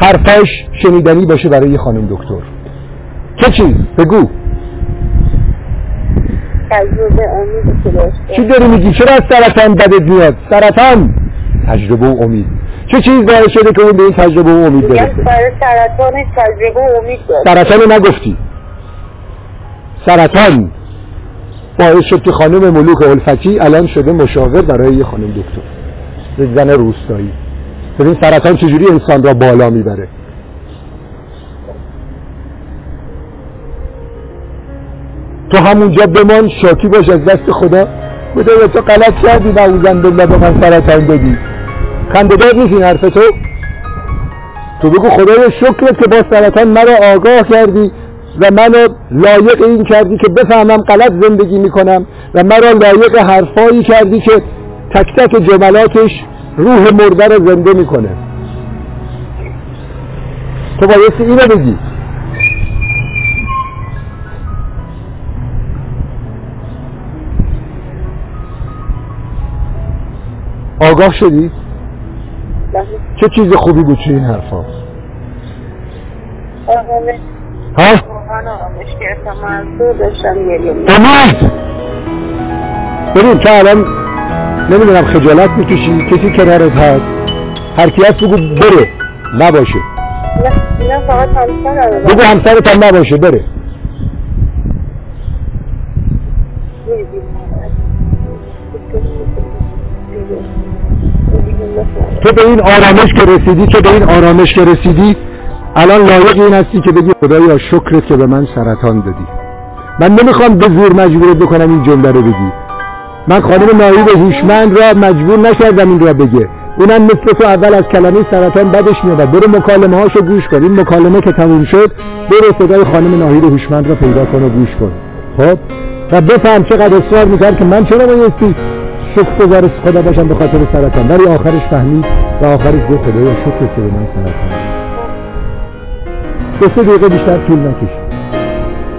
حرفاش شنیدنی باشه برای خانم دکتر؟ چه چیز؟ بگو. چی داری میگی؟ چرا از سرطان بدت میاد؟ سرطان تجربه و امید. چه چیز باعث شده که اون به این تجربه و امید برسه؟ سرطان تجربه و امید سرطان نگفتی. سرطان باعث شد که خانم ملوک الفتی الان شده مشاور برای یه خانم دکتر. یک زن روستایی. ببین سرطان چجوری انسان را بالا می‌بره؟ تو همونجا بمان شاکی باش از دست خدا. خدا تو غلط کردی نعوذن بالله به من سرطان دادی خندهدار نیست این حرف تو؟ تو بگو خدای شکرت که با سرطان مرا آگاه کردی و منو لایق این کردی که بفهمم غلط زندگی می‌کنم و مرا لایق حرفایی کردی که تک تک جملاتش روح مرده رو زنده می‌کنه. تو بایستی اینو بگی. آگاه شدی؟ چه چیز خوبی بود چه این حرفا؟ ها؟ امید ببین تو الان نمی‌دونم خجالت می‌کشی کسی کنارت هست. هر کی هست بگو بره. نباشه. نه فقط همسرم. بگو همسرت هم نباشه بره. تو به این آرامش که رسیدی تو به این آرامش که رسیدی الان لایق این هستی که بگی خدایا شکرت که به من سرطان دادی. من نمی‌خوام به زور مجبورت بکنم این جمله رو بگی. من خانم ناهید هوشمند را مجبور نکردم این را بگه. اونم مثل تو اول از کلمه سرطان بدش میاد برو مکالمه هاشو گوش کن. این مکالمه که تموم شد برو صدای خانم ناهید هوشمند را پیدا کن و گوش کن. خب؟ و بفهم چقدر اصرار می‌کرد که من چرا بایستی شکر گذار خدا باشم به خاطر سرطان. ولی آخرش فهمید و آخرش گفت خدایا شکر که به من سرطان دو سه دقیقه بیشتر طول نکشید.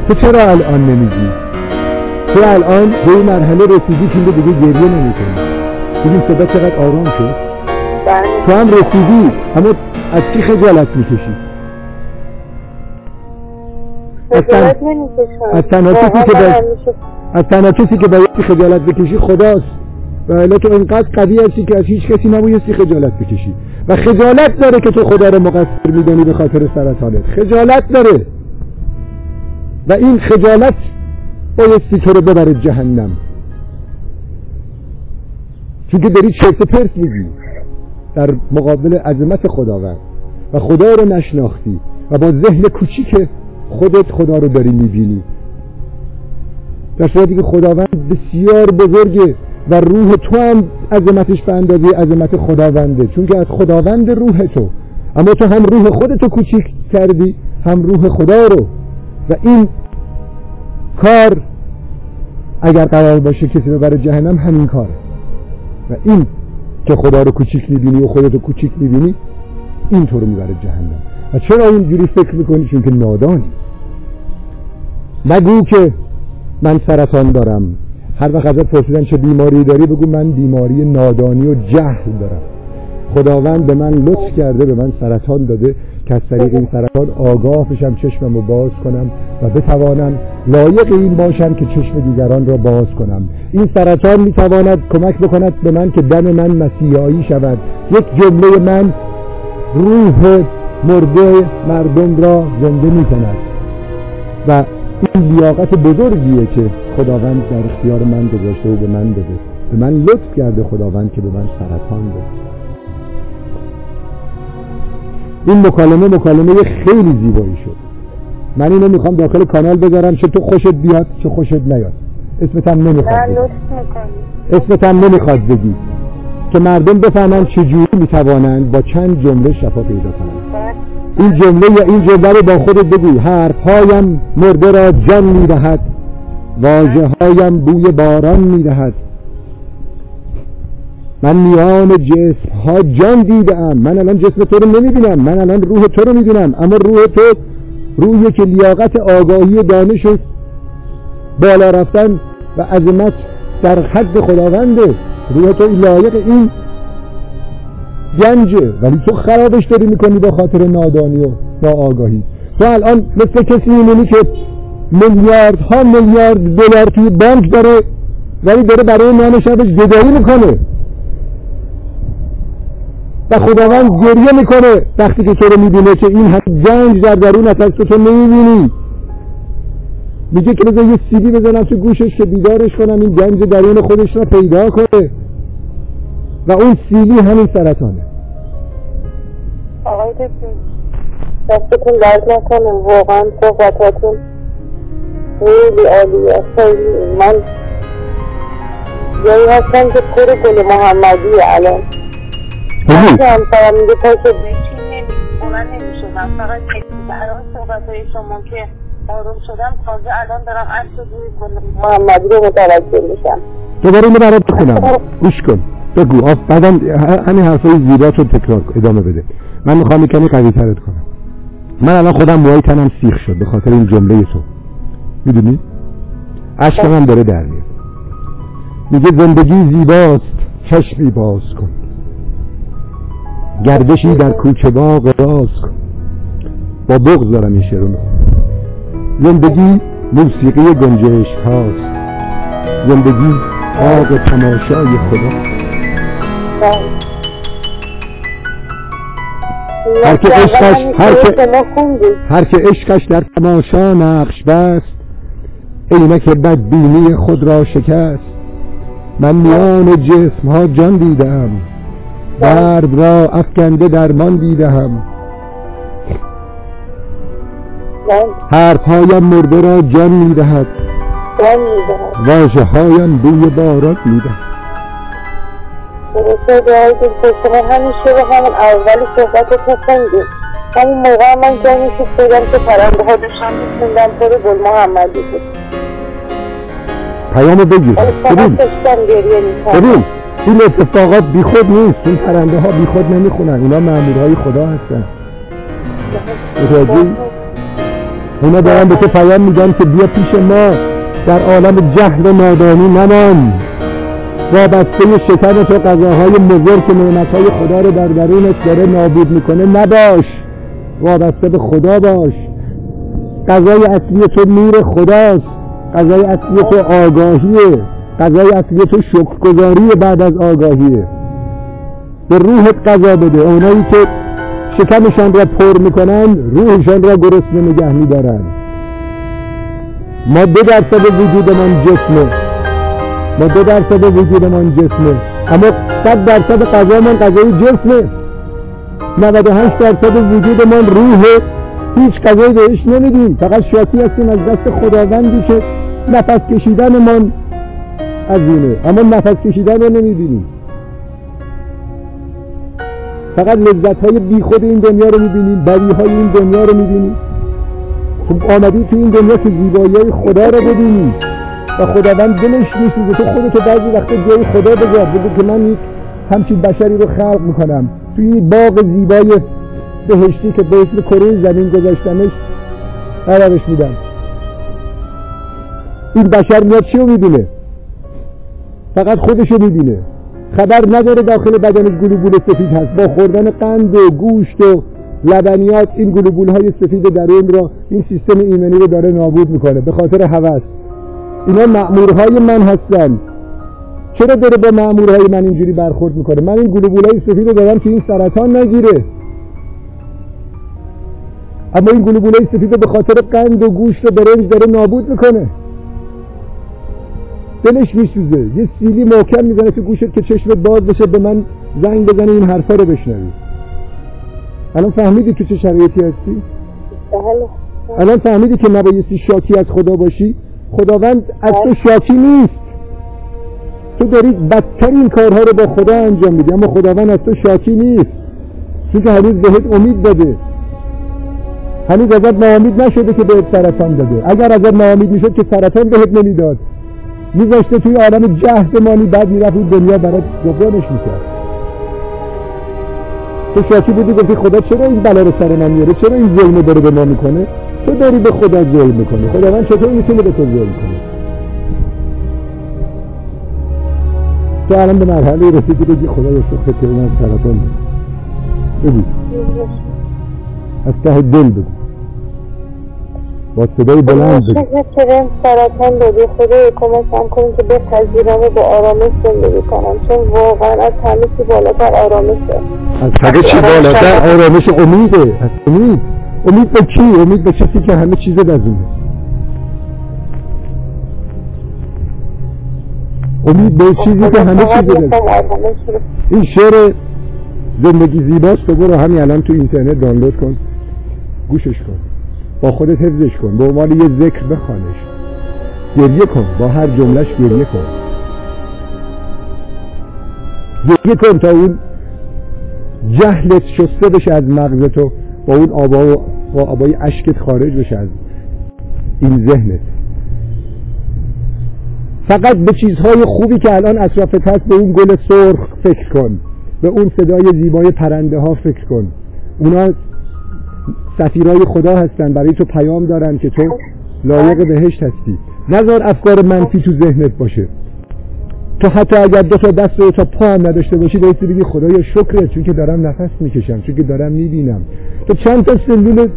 تو چرا الان نمیگی؟ تو الان به این مرحله رسیدی که دیگه گریه نمی‌کنی. ببین صدا چقدر آرام شد. بله. تو هم رسیدی اما از چی خجالت می‌کشی؟ از تن- خجالت. از تنها کسی که باید- از تنها کسی که باید خجالت بکشی خداست. و الا تو انقدر قوی هستی که از هیچ کسی نبایستی خجالت بکشی. و خجالت داره که تو خدا رو مقصر میدانی به خاطر سرطانت خجالت داره. و این خجالت بایستی تو رو ببره جهنم. چون که داری چرت پرت میگی. در مقابل عظمت خداوند. و خدا رو نشناختی. و با ذهن کوچیک خودت خدا رو داری می‌بینی. در صورتی که خداوند بسیار بزرگه و روح تو هم عظمتش به اندازه عظمت خداونده. چون که از خداوند روح تو. اما تو هم روح خودتو کوچیک کردی هم روح خدا رو. و این کار اگر قرار باشه کسی ببره جهنم همین کاره. و این که خدا رو کوچیک می‌بینی و خودتو کوچیک می‌بینی این تو رو می‌بره جهنم. و چرا اینجوری فکر می‌کنی؟ چون که نادانی. نگو که من سرطان دارم. هر وقت ازت پرسیدن چه بیماری داری بگو من بیماری نادانی و جهل دارم. خداوند به من لطف کرده به من سرطان داده که از طریق این سرطان آگاه بشم چشمم رو باز کنم و بتوانم لایق این باشم که چشم دیگران را باز کنم. این سرطان می‌تواند کمک بکند به من که دم من مسیحایی شود. یک جمله من روح مرده مردم را زنده می کند و این لیاقت بزرگیه که خداوند در اختیار من گذاشته و به من داده. به من لطف کرده خداوند که به من سرطان داده این مکالمه مکالمه خیلی زیبایی شد. من اینو می‌خوام داخل کانال بذارم چه تو خوشت بیاد چه خوشت نیاد. اسمت هم نمی‌خواد بگی. اسمت هم نمی‌خواد بگی. که مردم بفهمن چجوری می‌توانند با چند جمله شفا پیدا کنند. این جمله یا این جمله رو با خودت بگو. حرفهایم مرده را جان می‌دهد. واژه هایم بوی باران می‌دهد. من میان جسم ها جان دیدم من الان جسم تو رو نمی‌بینم. من الان روح تو رو می‌بینم اما روح تو روحی که لیاقت آگاهی و دانش بالا رفتن و عظمت در حد خداونده. روح تو لایق این گنجه. ولی تو خرابش داری می‌کنی به خاطر نادانی و ناآگاهی. تو الان مثل کسی میمونی که میلیارد ها میلیارد دلار توی بانک داره ولی داره برای نان شبش گدایی می‌کنه. و خداوند گریه می‌کنه. وقتی که تو رو می‌بینه که این همه گنج در درونت هست که تو نمی‌بینی. میگه که بذار یه سیدی بزنم تو گوشش که بیدارش کنم. این گنج درون خودش را پیدا کنه. و اون سیلی همین سرطانه. آقای دکتر دستتون درد نکنه. واقعا صحبتاتون خیلی عالیه. خیلی. من جایی هستم که پر گل محمدی الان. که همسرم میگه پاشو بشین اونا نمی‌شدم فقط الان صحبت های شما که آروم شدم تازه الان دارم عکس روی گل محمدی رو متوجه میشم. دوباره اینو برات بخونم. گوش کن. بگو آف بعدم همین حرفای زیبا رو تکرار. ادامه بده. من می‌خوام کمی قوی ترت کنم. من الان خودم موهای تنم سیخ شد به خاطر این جمله تو. می‌دونی؟ عشقم هم داره در میاد. میگه زندگی زیباست چشمی باز کن. گردشی در کوچه باغ راز کن. با بغض دارم این شعر زندگی موسیقی گنجشک هاست. زندگی باغ تماشای خدا. هر که عشقش هر که هر که عشقش در تماشا نقش بست عینک بدبینی خود را شکست. من میان جسم ها جان دیدم درد را افکنده درمان دیدم من حرفهایم مرده را جان می‌دهد. واژه هایم بوی باران می‌دهد. درسته دعای دکتر شما همیشه رو همون اول صحبتتون خوندید همون موقع من جایی که خودم که پرنده ها داشتم میخوندم پر گل محمدی بود. پیامو بگیر. ببین. ببین این اتفاقات بیخود نیست. این پرنده ها بیخود نمی‌خونن. اونا مأمورهای خدا هستن. متوجهی؟ اینا دارن به تو پیام میدن که بیا پیش ما. در عالم جهل و نادانی نمان وابسته شکن تو غذاهای مضر که نعمتهای خدا رو در درونت داره نابود می‌کنه نباش. وابسته به خدا باش. غذای اصلی تو نور خداست. غذای اصلی تو آگاهیه. غذای اصلی تو شکرگزاری بعد از آگاهیه به روحت غذا بده. اونایی که شکمشان را پر می‌کنن روحشان را گرسنه نگه میدارن. ما دو درصد وجودمان جسمه. ما دو درصد وجودمان جسمه. اما صد درصد غذامان غذای جسمه. 98 درصد وجودمان روحه. هیچ غذایی بهش نمیدیم. فقط شاکی هستیم از دست خداوندی که نفس کشیدنمان از اینه. اما نفس کشیدن رو نمی‌بینیم. فقط لذت های بی خود این دنیا رو می‌بینیم. بدی های این دنیا رو می‌بینیم. خب آمدی تو این دنیا که زیبایی خدا رو ببینی و خداوند دلش میسوزه تو خودتو بعضی وقتا جای خدا بذار بگو که من یک همچین بشری رو خلق می‌کنم. توی این باغ زیبای بهشتی که به اسم کره زمین گذاشتمش قرارش میدم. این بشر میاد چی رو می‌بینه؟ فقط خودشو می‌بینه. خبر نداره داخل بدن گلوبول سفید هست. با خوردن قند و گوشت و لبنیات این گلوبول های سفید درون را این سیستم ایمنی رو داره نابود می‌کنه. به خاطر هوس. اینا مأمورهای من هستن. چرا داره با مأمورهای من اینجوری برخورد می‌کنه؟ من این گلوبول های سفید رو دارم که این سرطان نگیره. اما این گلوبول های سفید رو به خاطر قند و گوشت و برنج داره نابود می‌کنه. دلش میسوزه. یه سیلی محکم می‌زنه تو گوشت که چشمت باز بشه به من زنگ بزنه این حرفا رو بشنوی. الان فهمیدی تو چه شرایطی هستی؟ بله. الان فهمیدی که نبایستی شاکی از خدا باشی؟ خداوند از تو شاکی نیست. تو داری بدترین کارها رو با خدا انجام میدی اما خداوند از تو شاکی نیست. چون که هنوز بهت امید داده. هنوز ازت ناامید نشده که بهت سرطان داده. اگر ازت ناامید می‌شد که سرطان بهت نمی‌داد. میذاشته توی عالم جهدمانی بعد می‌رفت اون دنیا برات جبرانش می‌کرد. تو شاکی بودی گفتی خدا چرا این بلا رو سر من میاره چرا این ظلم داره به ما می‌کنه؟ تو داری به خدا ظلم می‌کنی. خداوند چطور می‌تونه به تو ظلم کنه؟ تو الان به مرحله رسیدی بگی خدا یا شکر که من سرطان بگو. از ته دل بگو. با صدای بلند بگو. بهم سرطان دادی. خدا کمکم کن که بپذیرم و با آرامش زندگی کنم. چون واقعا از همه چی بالاتر آرامشه. از همه چی بالاتر آرامش امیده. از امید. امید به کی؟ امید به کسی که همه چیز دزونه امید به چیزی که همه چیز این شعر زندگی زیباست تو برو همین الان تو اینترنت دانلود کن. گوشش کن. با خودت حفظش کن. به عنوان یه ذکر بخوانش. گریه کن. با هر جملش گریه کن. گریه کن تا اون جهلت شسته بشه از مغزت و با اون آبا با آبای اشکت خارج بشه از این ذهنت. فقط به چیزهای خوبی که الان اطرافت هست به اون گل سرخ فکر کن. به اون صدای زیبای پرنده ها فکر کن. اونا سفیرای خدا هستن برای تو پیام دارن که تو لایق بهشت هستی. نظر افکار منفی تو ذهنت باشه. تو حتی اگر دو تا دست و تا پا هم نداشته باشی بایستی بگی خدایا شکره چون که دارم نفس می‌کشم چون که دارم می‌بینم. تو چند تا سلول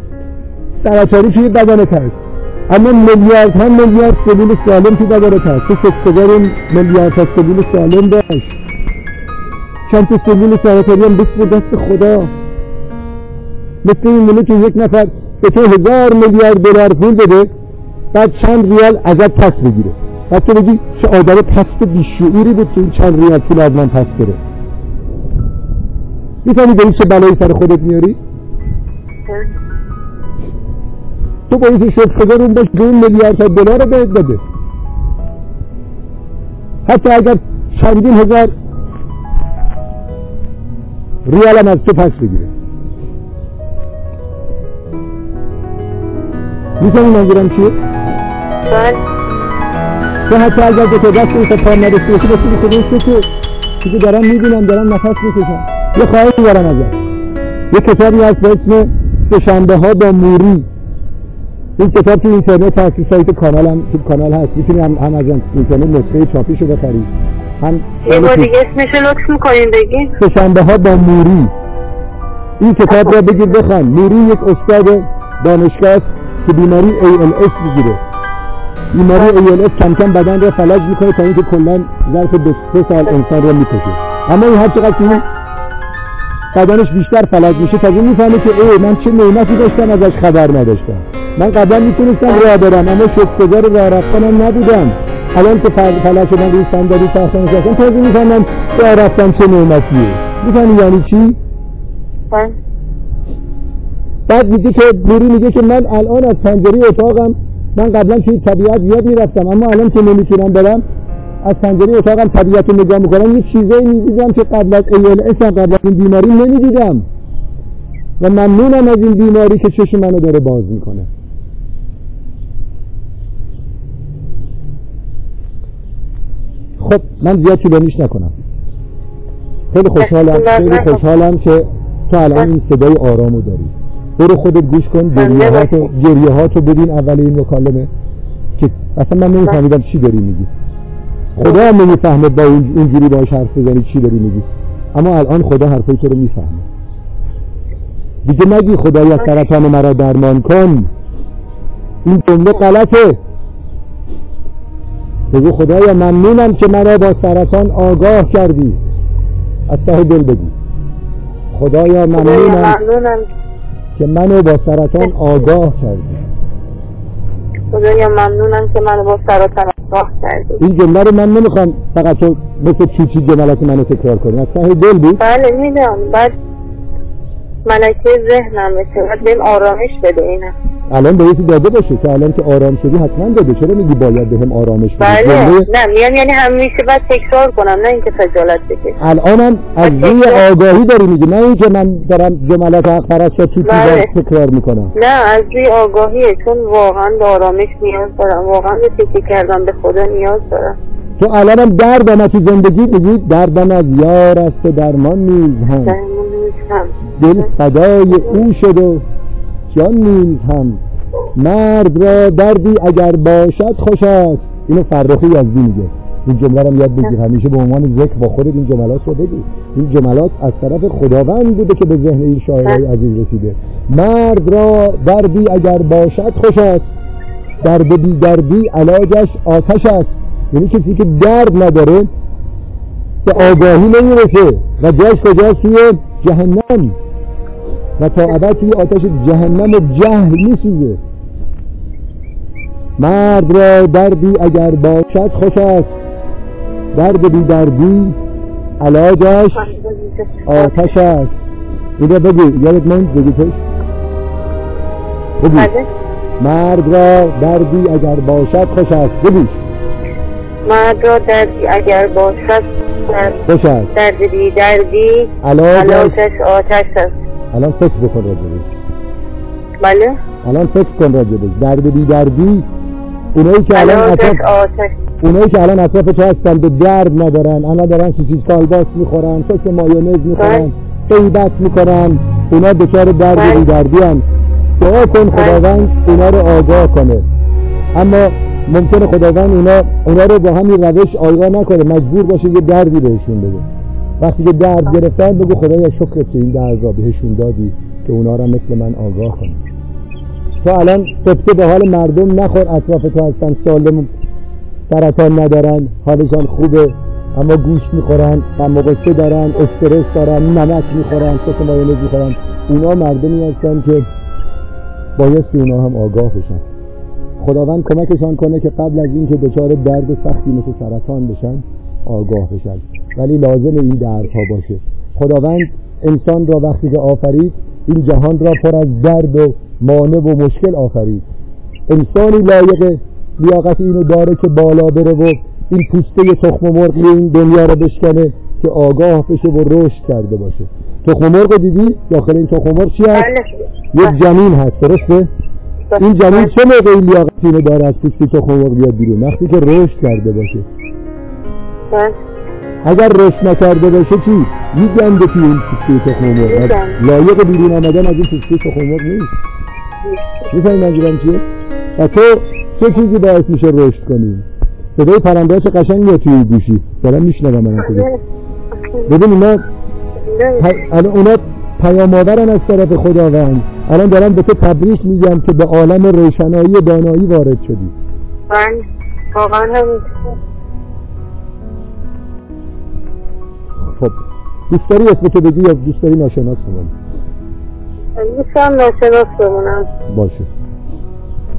سرطانی توی بدنت هست؟ اما میلیارد هم میلیارد سلول سالم توی بدنت هست. تو این میلیارد تا سلول سالم باش. چند تا سلول سرطانی هم بسپر دست خدا. مثل این مونه که یک نفر به تو هزار میلیارد دلار پول بده بعد چند ریال ازت پس بگیره. بعد تو بگی چه آدم پست بیشعوری بود که این چند ریال پول از من پس می‌فهمی به این چه بلایی سر خودت میاری؟ تو باید شکرگزار اون باش اون میلیارد تا دلار رو بهت بده حتی اگر چندین هزار ریال هم از تو پس بگیره می‌فهمی منظورم چیه؟ بله تو حتی اگر تا دست این پا نداشته باشی باشی به خودش که دیگه دارم می‌بینم دارم نفس می‌کشم. یه خواهش دارم ازت یه کتابی هست به اسم سهشنبه ها با موری. این کتاب تو اینترنت هست تو سایت کانال هم تو کانال هست. می‌تونی هم, هم از اینترنت نسخه چاپیشو بخری. هم یه بار دیگه اسمشو لطف می‌کنین بگین سهشنبه ها با موری. این کتاب را بگیر بخوان. موری یک استاد دانشگاه است که بیماری ALS می‌گیره. بیماری ALS کم کم بدن را فلج می‌کنه تا اینکه کلا ظرف دو سه سال انسان را می‌کشه. اما این هر چقدر که بدنش بیشتر فلج میشه تازه می‌فهمه که ای من چه نعمتی داشتم ازش خبر نداشتم. من قبلا می‌تونستم راه برم اما شکرگزار راه رفتنم نبودم. الان که فل- فلج شدم روی صندلی تخت نشستم تازه می‌فهمم راه رفتن چه نعمتیه. می‌فهمی یعنی چی؟ من بعد میگه که موری میگه که من الان از پنجره اتاقم من قبلا توی طبیعت زیاد می‌رفتم اما الان که نمی‌تونم برم از پنجره اتاقم طبیعت رو نگاه می‌کنم یه چیزایی می‌دیدم که قبل از ALS هم قبل از این بیماری نمی‌دیدم. و ممنونم از این بیماری که چشم منو داره باز می‌کنه. خب من زیاد طولانیش نکنم. خیلی خوشحالم خیلی خوشحالم که تو الان این صدای آرامو داری. برو خودت گوش کن گریه هاتو گریه هاتو ببین اول این مکالمه که اصلا من نمیفهمیدم چی داری میگی. خدا هم نمی‌فهمه با اون- اونجوری باش حرف بزنی چی داری میگی. اما الان خدا حرفای تو رو می‌فهمه. دیگه نگی خدای از سرطان مرا درمان کن. این جمله غلطه. بگو خدایا ممنونم که مرا با سرطان آگاه کردی. از ته دل بگو. خدایا خدایا ممنونم. که منو با سرطان آگاه کردی خدایا ممنونم که منو با سرطان آگاه کردی. این جمله رو من نمی‌خوام فقط تو مثل چیچی جملات منو تکرار کنی از ته دل بود. بله میدم بعد ملکه ذهنم بشه. بعد بهم آرامش بده اینم. الان به یکی داده باشه که الان که آرام شدی حتما داده. چرا میگی باید بهم آرامش بده بله. جمله نه میگم یعنی همیشه باید تکرار کنم نه اینکه خجالت بکشم الانم از. روی آگاهی داری میگی. نه اینکه من دارم جملات حق پرست. رو تکرار می‌کنم. نه از روی آگاهیه. چون واقعا به آرامش نیاز دارم. واقعا به تکیه کردن به خدا نیاز دارم. تو الانم دردم تو زندگی میگی؟ دردم از یار است و درمان نیز هم. دل فدای او شد و جان نیز هم. مرد را دردی اگر باشد خوش است. اینو فرخی یزدی میگه. این جمله رو هم یاد بگیر. همیشه به عنوان ذکر با خودت این جملات رو بگو. این جملات از طرف خداوند بوده که به ذهن این شاعرای عزیز رسیده. مرد را دردی اگر باشد خوش است. درد بی دردی علاجش آتش است. یعنی کسی که درد نداره به آگاهی نمی‌رسه. و جاش کجاست توی جهنم. و تا ابد توی آتش جهنم جهل میسوزه. مرد را دردی اگر باشد خوش است. درد بی دردی علاجش آتش است. اینو بگو یادت موند بگو توش بگو. بله. مرد را دردی اگر باشد خوش است. بگوش مرد را دردی اگر باشد خوش است. درد بی دردی علاجش آتش است. الان فکر بکن راجبش بله. الان فکر کن راجبش درد بی دردی اونایی که الان علاجش اطراف اونایی که الان اطراف تو هستن به درد ندارن الان دارن سوسیس کالباس می‌خورن سس مایونز می‌خورن غیبت می‌کنن اونا دچار درد بله. بی دردی هن. دعا کن خداوند اونا رو آگاه کنه. اما ممکنه خداوند اونا اونا رو با همین روش آگاه نکنه. مجبور باشه یه دردی بهشون بده. وقتی که درد گرفتن بگو خدایا شکرت که این درد را بهشون دادی که اونا را مثل من آگاه کنه تو الان سبته به حال مردم نخور اطراف تو هستن سالم سرطان ندارن حالشان خوبه اما گوشت می‌خورن غم و غصه دارن استرس دارن نمک می‌خورن سس مایونز می‌خورن. اونا مردمی هستن که بایستی اونا هم آگاه بشن. خداوند کمکشان کنه که قبل از اینکه دچار درد سختی مثل سرطان بشن آگاه بشن. ولی لازم این دردها باشه. خداوند انسان را وقتی که آفرید این جهان را پر از درد و مانع و مشکل آفرید. انسانی لایق لیاقت اینو داره که بالا بره و این پوسته تخم مرغی این دنیا رو بشکنه که آگاه بشه و رشد کرده باشه. تخم مرغ دیدی؟ داخل این تخم مرغ چی هست؟ بله. یک جنین هست درسته؟ این جنین چه موقع این لیاقت اینو داره از پوسته تخم مرغ بیاد بیرون؟ وقتی که رشد کرده باشه. اگر رشد نکرده باشه چی؟ میگنده توی این پوسته تخم مرغ. لایق بیرون آمدن از این پوسته تخم مرغ نیست. می‌فهمی منظورم چیه؟ و تو چه چیزی باعث میشه رشد کنی؟ صدای پرنده چه قشنگ میاد توی گوشی؟ دارم میشنوم من خودم ببین اینا الان اونا پیام آورن از طرف خداوند. الان دارم به تو تبریک میگم که به عالم روشنایی دانایی وارد شدی. من واقعا همینطور خب دوست داری اسمتو بگی یا دوست داری ناشناس بمانی دوستم ناشناس بمونم. باشه.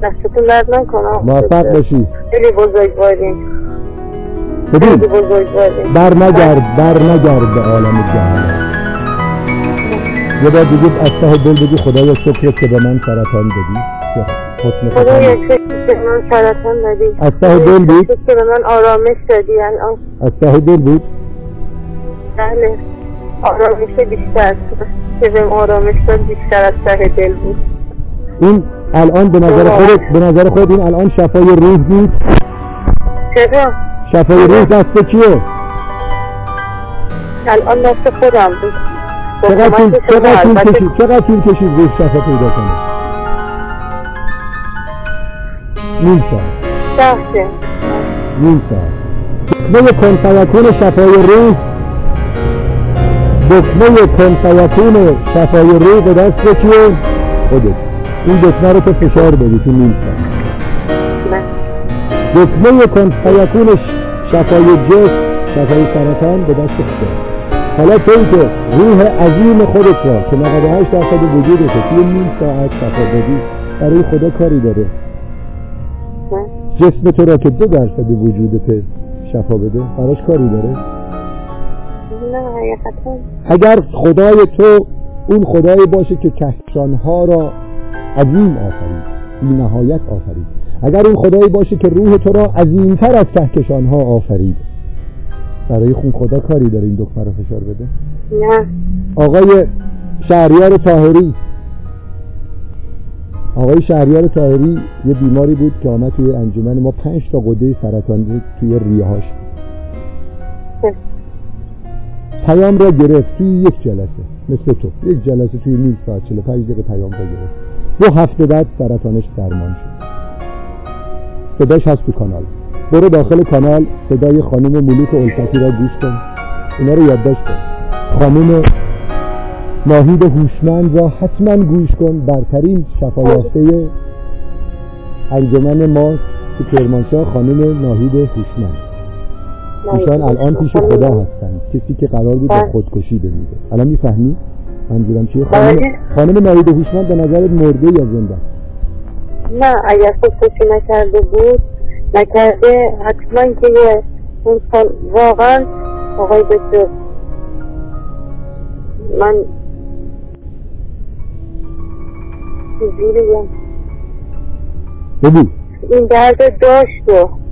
دستتون درد نکنم موفق باشی. خیلی بزرگوارین خیلی ببین بر نگرد بر نگرد به عالم جهان. یه بار دیگه از ته دل بگی خدایا شکرت که به من سرطان دادی. که حسن خدا. ختم. یک که به من سرطان دادی. از ته دل بود؟ یک که به من آرامش دادی. الان از ته دل بود بله. آرامش بیشتر که بهم آرامش داد بیشتر از ته دل بود. این الان به نظر خودت به نظر خودت این الان شفای روح بود چرا؟ شفای روح دست کیه الان دست خودم بود. چقدر طول کشید چقدر طول کشید روح شفا پیدا کنه؟ نیم ساعت. نیم ساعت. دکمه کن فیکون شفای روح دکمه کن فیکون شفای روح به دست کیه خودت. این دکمه رو تو فشار بدی تو نیم دکمه کن فیکون ش- شفای جسم شفای سرطان به دست خدا حالا توی که روح عظیم خودت را که 98 درصد وجودت توی نیم ساعت شفا بدی برای خدا کاری داره. جسم تو را که دو درصد وجودت شفا بده براش کاری داره. اگر خدای تو اون خدایی باشه که کهکشانها را عظیم آفرید بی نهایت آفرید. اگر اون خدایی باشه که روح تو را عظیمتر از کهکشانها آفرید. برای خون خدا کاری داره این دکمه رو فشار بده؟ نه. آقای شهریار تاهری آقای شهریار تاهری یه بیماری بود که آمد توی انجمن ما. پنج تا قده سرطانی توی ریهاش پیام را گرفت توی یک جلسه. مثل تو. یک جلسه توی نیم ساعت 45 دقیقه پیام را گرفت. دو هفته بعد سرطانش درمان شد. صداش هست تو کانال. برو داخل کانال صدای خانم ملوک الفتی را گوش کن. اینا رو یادداشت کن. خانم ناهید هوشمند را حتما گوش کن. برترین شفایافته انجمن ما تو کرمانشاه خانم ناهید هوشمند. ایشان الان پیش خدا هستند کسی که قرار بود به. خودکشی بمیره الان می‌فهمی منظورم چیه خانم. خانم ناهید هوشمند به نظرت مرده یا زنده؟ نه اگر خودکشی نکرده بود نکرده حتما که یه انسان واقعا آقای دکتر من بگو این درد داشت و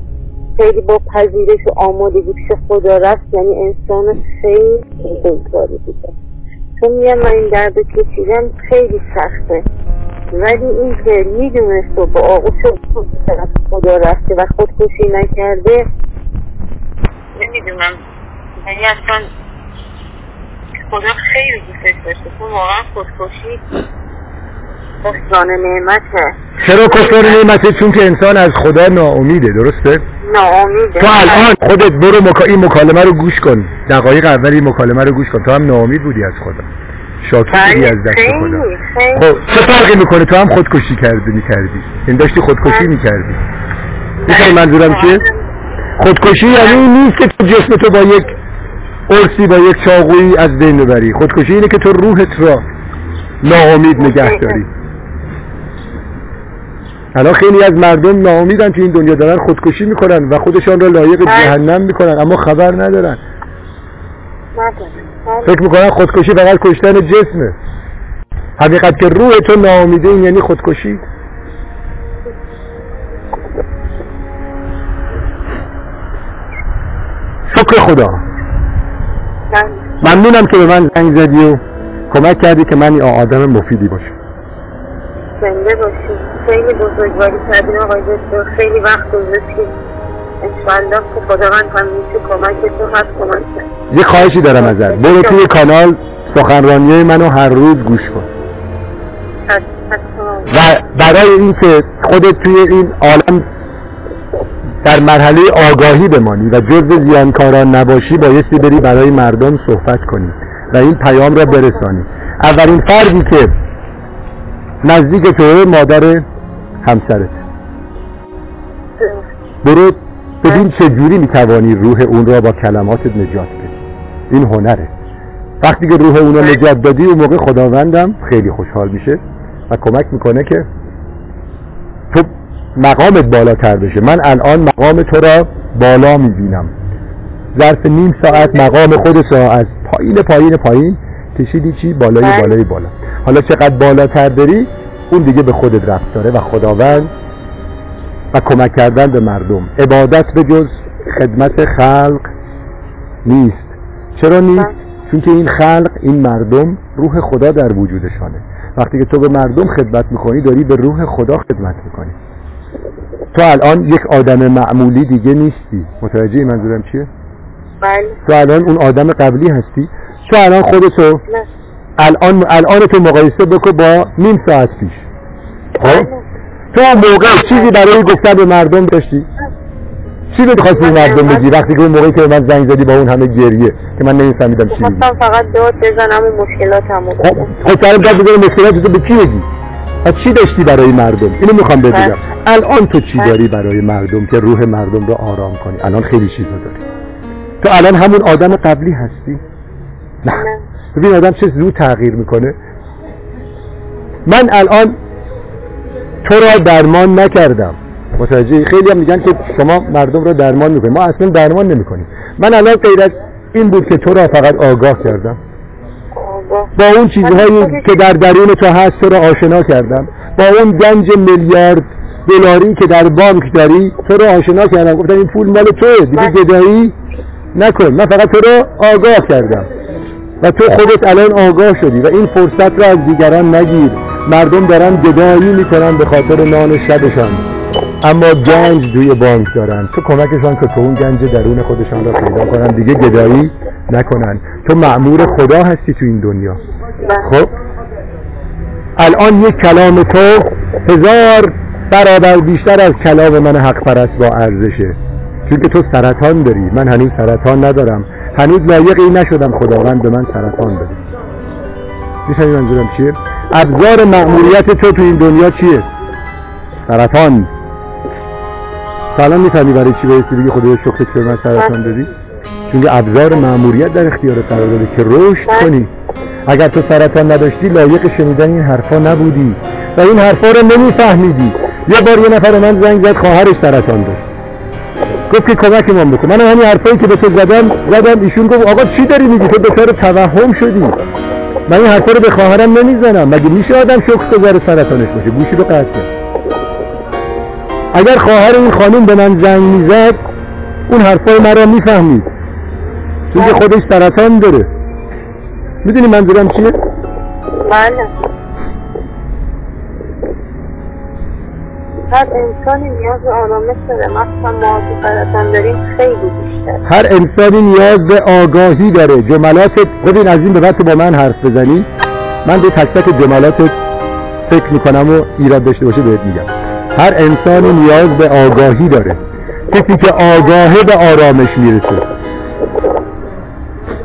خیلی با پذیرش و آمادگی پیش خدا رفت یعنی انسان خیلی بزرگواری بوده. چون میگم من این درد کشیدم خیلی سخته. ولی این که می‌دونست و با آغوش طرف خدا رفته و خودکشی نکرده نمی‌دونم. یعنی اصلا خدا خیلی دوستش داشته. چون واقعا خودکشی بحران نعمته. چرا کفار نعمته؟ چون که انسان از خدا ناامیده درسته؟ ناامیده. تو الان خودت برو مکا... این مکالمه رو گوش کن. دقایق اول این مکالمه رو گوش کن. تو هم ناامید بودی از خدا. شاکی بودی از دست خدا. خب چه فرقی می‌کنه؟ تو هم خودکشی کردی می‌کردی. این داشتی خودکشی می‌کردی. می‌فهمی منظورم چیه؟ خودکشی یعنی این نیست که تو جسم تو با یک قرصی با یک چاقویی از بین ببری. خودکشی اینه که تو روحت را ناامید نگه داری. الان خیلی از مردم ناامیدن تو این دنیا دارن خودکشی می‌کنن و خودشان را لایق جهنم می‌کنن اما خبر ندارن. فکر می‌کنن خودکشی فقط کشتن جسمه. حقیقت که روح تو ناامیده این یعنی خودکشی. شکر خدا. من ممنونم که به من زنگ زدی و کمک کردی که من آدم مفیدی باشم. زنده باشی. خیلی بزرگواری کردین آقای دکتر. خیلی وقت گذاشتید انشالله که خداوند همیشه کمکتون هست کمک یه خواهشی دارم ازت. برو توی کانال سخنرانی منو هر روز گوش کن. و برای اینکه خودت توی این عالم در مرحله آگاهی بمانی و جز زیانکاران نباشی بایستی بری برای مردم صحبت کنی و این پیام را برسانی. اولین فردی که نزدیک تو مادر همسرت. برو ببین چه جوری می‌توانی روح اون را با کلماتت نجات بدی. این هنره. وقتی که روح اون را نجات دادی اون موقع خداوندم خیلی خوشحال میشه و کمک می‌کنه که تو مقامت بالاتر بشه. من الان مقام تو را بالا می‌بینم. ظرف نیم ساعت مقام خودت را از پایین پایین پایین کشیدی چی؟ بالای بله. بالای بالا. حالا چقدر بالاتر بری اون دیگه به خودت رفت داره و خداوند و کمک کردن به مردم. عبادت به جز خدمت خلق نیست. چرا نیست؟ چون که این خلق این مردم روح خدا در وجودشانه. وقتی که تو به مردم خدمت می‌کنی داری به روح خدا خدمت می‌کنی. تو الان یک آدم معمولی دیگه نیستی. متوجه منظورم چیه؟ بله. تو الان اون آدم قبلی هستی. تو الان خودتو الان الان تو مقایسه بکن با نیم ساعت پیش. خب؟ تو اون موقع چیزی برای گفتن به مردم داشتی؟ چی رو خواستی به مردم بگی؟ وقتی که اون موقعی که من زنگ زدی با اون همه گریه که من نمیفهمیدم چی بگی فقط داد بزنم و مشکلاتمو خب خب سرم داد بزنی مشکلات تو به کی بگی؟ و چی داشتی برای مردم؟ اینو می‌خوام بگم الان تو چی داری برای مردم که روح مردم رو آرام کنی؟ الان خیلی چیزا داری. تو الان همون آدم قبلی هستی؟ نه. ببین آدم چه زود تغییر می‌کنه. من الان تو را درمان نکردم. متوجه خیلی هم میگن که شما مردم را درمان می‌کنید. ما اصلا درمان نمی‌کنیم. من الان غیر از این بود که تو را فقط آگاه کردم. با اون چیزهایی که در درون تو هست تو را آشنا کردم. با اون گنج میلیارد دلاری که در بانک داری تو را آشنا کردم. گفتم این پول مال توه. دیگه. گدایی نکن. من فقط تو را آگاه کردم. و تو خودت الان آگاه شدی و این فرصت را از دیگران نگیر. مردم دارن گدایی می‌کنن به خاطر نان شبشان. اما گنج توی بانک دارن. تو کمکشان که تو اون گنج درون خودشان را پیدا کنن. دیگه گدایی نکنن. تو معمور خدا هستی تو این دنیا. خب؟ الان یک کلام تو هزار برابر بیشتر از کلام من حق پرست با ارزشه. چون که تو سرطان داری. من هنوز سرطان ندارم. هنوز لایق این نشدم خداوند به من سرطان بده. میشنی منظورم چیه؟ ابزار مأموریت تو تو این دنیا چیه؟ سرطان. تا الان می‌فهمی برای چی بایستی بگی خدای شکرت که به من سرطان دادی؟ چون ابزار مأموریت در اختیار قرار داده که رشد کنی. اگر تو سرطان نداشتی لایق شنیدن این حرفا نبودی. و این حرفا رو نمیفهمیدی. یه بار یه نفر من زنگ زد خواهرش سرطان داشت. گفت که کمک من بکن. من همین حرفایی که به تو زدم زدم ایشون گفت آقا چی داری میگی؟ تو دچار توهم شدی. من این حرفا رو به خواهرم نمی‌زنم. مگه میشه آدم شکر گذار سرطانش باشه؟ گوشی رو قطع کرد اگر خواهر این خانم به من زنگ می‌زد اون حرفای مرا می‌فهمید. چون که خودش سرطان داره. می‌دونی منظورم چیه؟ بله. هر انسانی نیاز به آرامش داره. مخصوصا ما که سرطان داریم خیلی بیشتر. هر انسانی نیاز به آگاهی داره. جملات ببین از این به بعد تو با من حرف بزنی. من به تک تک جملاتت فکر می‌کنم و ایراد داشته باشه بهت میگم. هر انسانی نیاز به آگاهی داره. کسی که آگاهه به آرامش می‌رسه.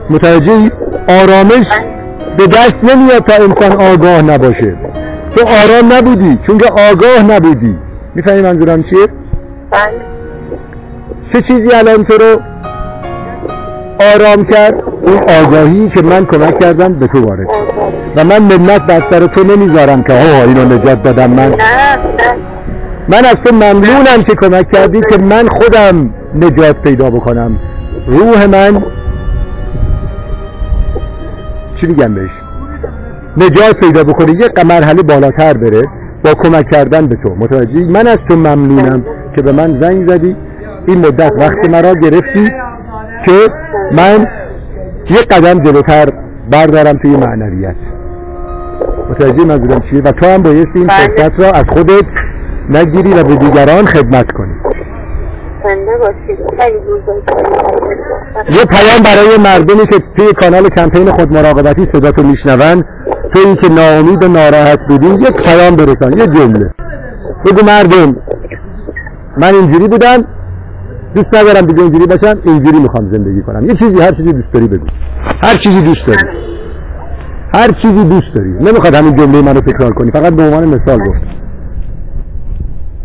متوجهی؟ آرامش به دست نمیاد تا انسان آگاه نباشه. تو آرام نبودی چون که آگاه نبودی. می‌فهمی منظورم چیه؟ بله. چه چیزی الان تو رو آرام کرد. اون آگاهی که من کمک کردم به تو وارد. و من منت بر سر تو نمی‌ذارم که ها اینو نجات دادم من. نه نه. من از تو ممنونم که کمک کردی که من خودم نجات پیدا بکنم. روح من چی میگم بهش؟ نجات پیدا بکنه یه مرحله بالاتر بره. با کمک کردن به تو. متوجهی؟ من از تو ممنونم که به من زنگ زدی. این مدت وقت مرا گرفتی که من یه قدم جلوتر بردارم توی معنویت. متوجه منظورم چیه؟ و تو هم بایستی این بله. فرصت را از خودت نگیری و به دیگران خدمت کنی زنده باشید خیلی بزرگ یه پیام برای مردمی که توی کانال کمپین خود مراقبتی صداتو میشنون تویی که ناامید و ناراحت بودی یک پیام برسان یه جمله. بگو مردم من اینجوری بودم دوست ندارم دیگه اینجوری باشم اینجوری می‌خوام زندگی کنم. یه چیزی هر چیزی دوست داری بگو. هر چیزی دوست داری. هر چیزی دوست داری. نمی‌خواد همین جمله منو تکرار کنی. فقط به عنوان مثال گفت.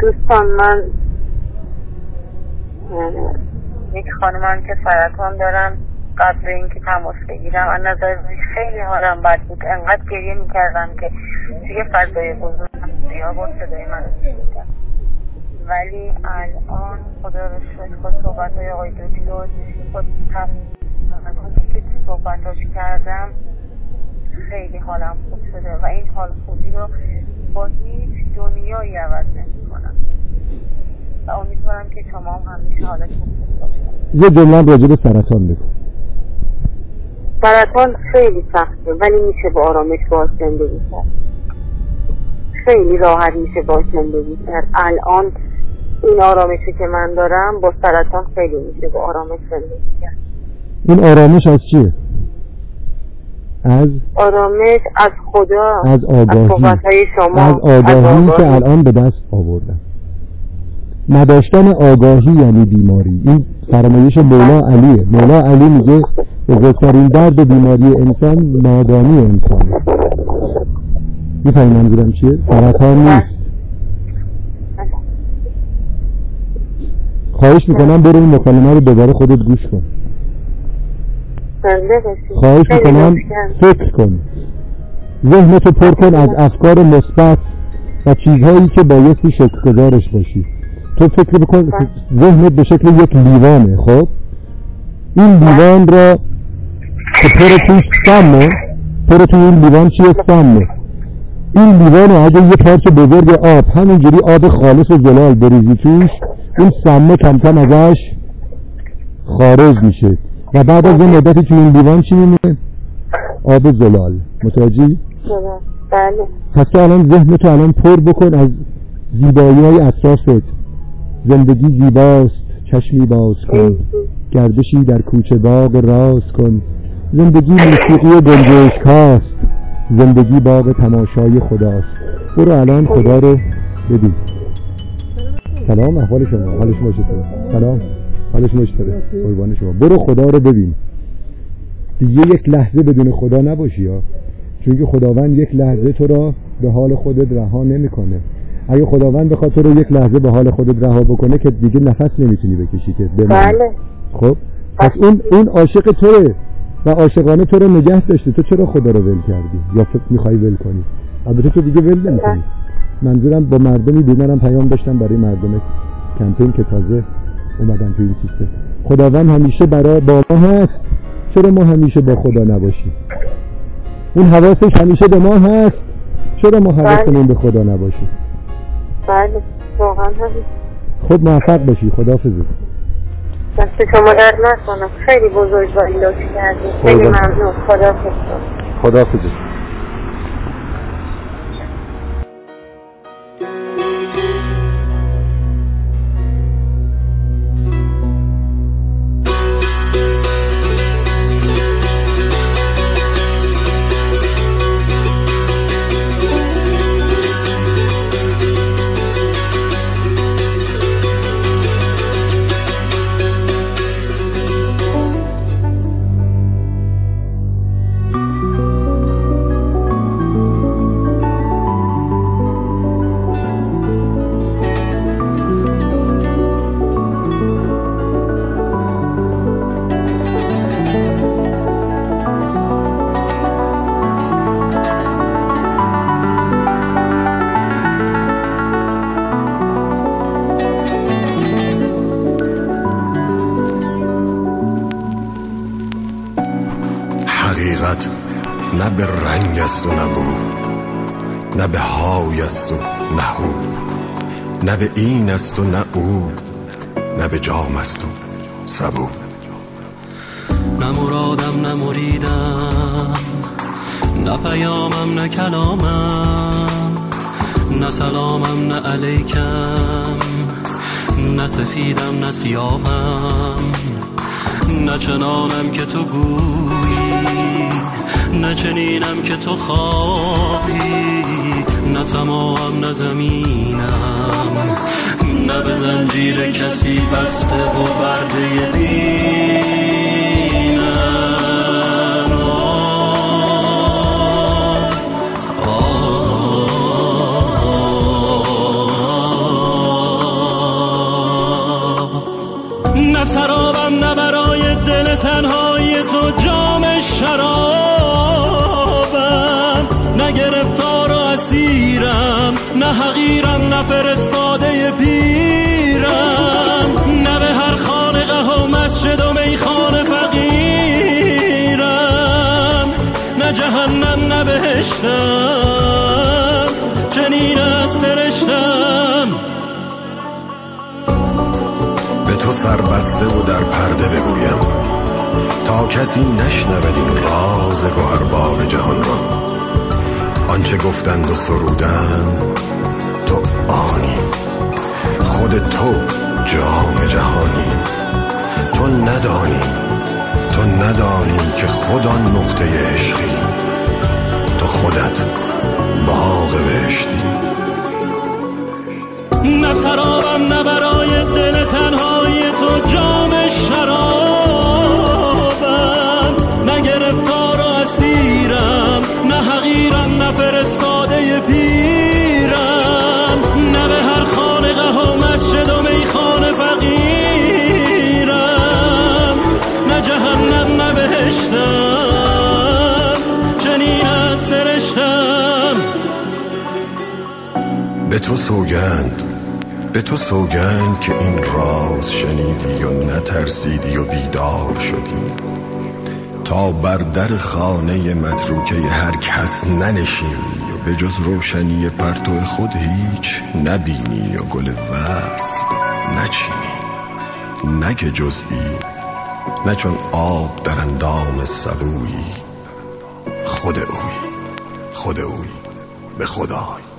دوستان من یک خانمم که سرطان دارم قبل اینکه تماس بگیرم. از نظر خیلی حالم بد بود. انقدر گریه می‌کردم که توی فضای بزرگم زیاد بود صدای من ولی الان خدا رو شکر با صحبت های آقای دکتر با که صحبتاش کردم خیلی حالم خوب شده و این حال خوبی رو با هیچ دنیایی عوض نمی کنم و امیدوارم که شما هم همیشه حالت خوب باشید یه جمله راجع به سرطان بگو. سرطان خیلی سخته ولی میشه با آرامش باش زندگی کرد. خیلی راحت میشه باش زندگی کرد. الان این آرامشی که من دارم با سرطان خیلی میشه با آرامش زندگی کرد. این آرامش از چیه؟ از؟ آرامش از خدا از آگاهی. صحبتهای شما از آگاهی که آگاهی. الان به دست آوردن نداشتن آگاهی یعنی بیماری. این فرمایش مولا علیه. مولا علی میگه بزرگترین درد و بیماری انسان نادانی انسان. می‌فهمی منظورم چیه؟ سرطان نیست. خواهش می‌کنم برو این مکالمه رو دوباره خودت گوش کن. باشید. خواهش می‌کنم. فکر کن. ذهنتو پر کن از افکار مثبت و چیزهایی که بایستی شکرگزارش باشی. تو فکر بکن ذهنت به شکل یک لیوانه خب؟ این لیوان را که پر توش سمه پر تو این لیوان چیه؟ سمه. این لیوان اگه یه پارچه بزرگ آب همینجوری آب خالص و زلال بریزی توش اون سمه کم کم ازش خارج میشه. و بعد از یه مدتی تو این لیوان چی میمونه؟ آب زلال. متوجهی؟ بله. پس تو الان ذهن تو الان پر بکن از زیبایی های اطرافت. زندگی زیباست چشمی باز کن. گردشی در کوچه باغ راز کن. زندگی موسیقی گنجشک هاست. زندگی باغ تماشای خداست. برو الان خدا رو ببین سلام احوال شما. حال شما چطوره سلام. حال شما چطوره قربان شما. برو خدا رو ببین. دیگه یک لحظه بدون خدا نباشی ها. چون که خداوند یک لحظه تو را به حال خودت رها نمی‌کنه. اگه خداوند بخواد تو رو یک لحظه به حال خودت رها بکنه که دیگه نفس نمی‌تونی بکشی که. بله. خب؟ پس اون اون عاشق توه و عاشقانه تو رو نگه داشته. تو چرا خدا رو ول کردی؟ یا فکر می‌خوای ول کنی؟ البته تو دیگه ول نمی‌کنی. منظورم با مردمی بیمارم پیام داشتم برای مردم کمپین که تازه اومدن تو این سیستم. خداوند همیشه برای با ما هست. چرا ما همیشه با خدا نباشیم؟ اون حواسش همیشه به ما هست. چرا ما حواسمون به خدا نباشیم؟ بله واقعا همین. خب موفق باشی خداحافظ. دست شما درد نکنم خیلی بزرگواری لطف کردید خیلی. ممنون. خدا خداحافظ. است و نه او نه به جام است و سبو. نه مرادم نه مریدم نه پیامم نه کلامم نه سلامم نه علیکم نه سفیدم نه سیاهم نه چنانم که تو گویی نه چنینم که تو خواهی نه سماهم نه زمینم. نه به زنجیر کسی بسته و برده دینم پرده بگویم. تا کسی نشنود این راز گوهربار جهان را. آنچه گفتند و سرودند تو آنی. خود تو جام جهانی. تو ندانی تو ندانی که خود آن نقطه عشقی. تو خودت باغ بهشتی. نه سرابم نه برای دل. تو جام شرابم. نه گرفتار و اسیرم نه حقیرم نه فرستاده پیرم. نه به هر خانقه و مسجد و میخانه فقیرم. نه جهنم نه بهشتم. چنین از سرشتم. به تو سوگند. به تو سوگند که این راز شنیدی و نترسیدی و بیدار شدی. تا بر در خانه متروکه هر کس ننشینی و به جز روشنی پرتو خود هیچ نبینی و گل وصل نچینی. نه که جزئی نه چون آب در اندام سبویی. خود اوی خود اوی به خدای.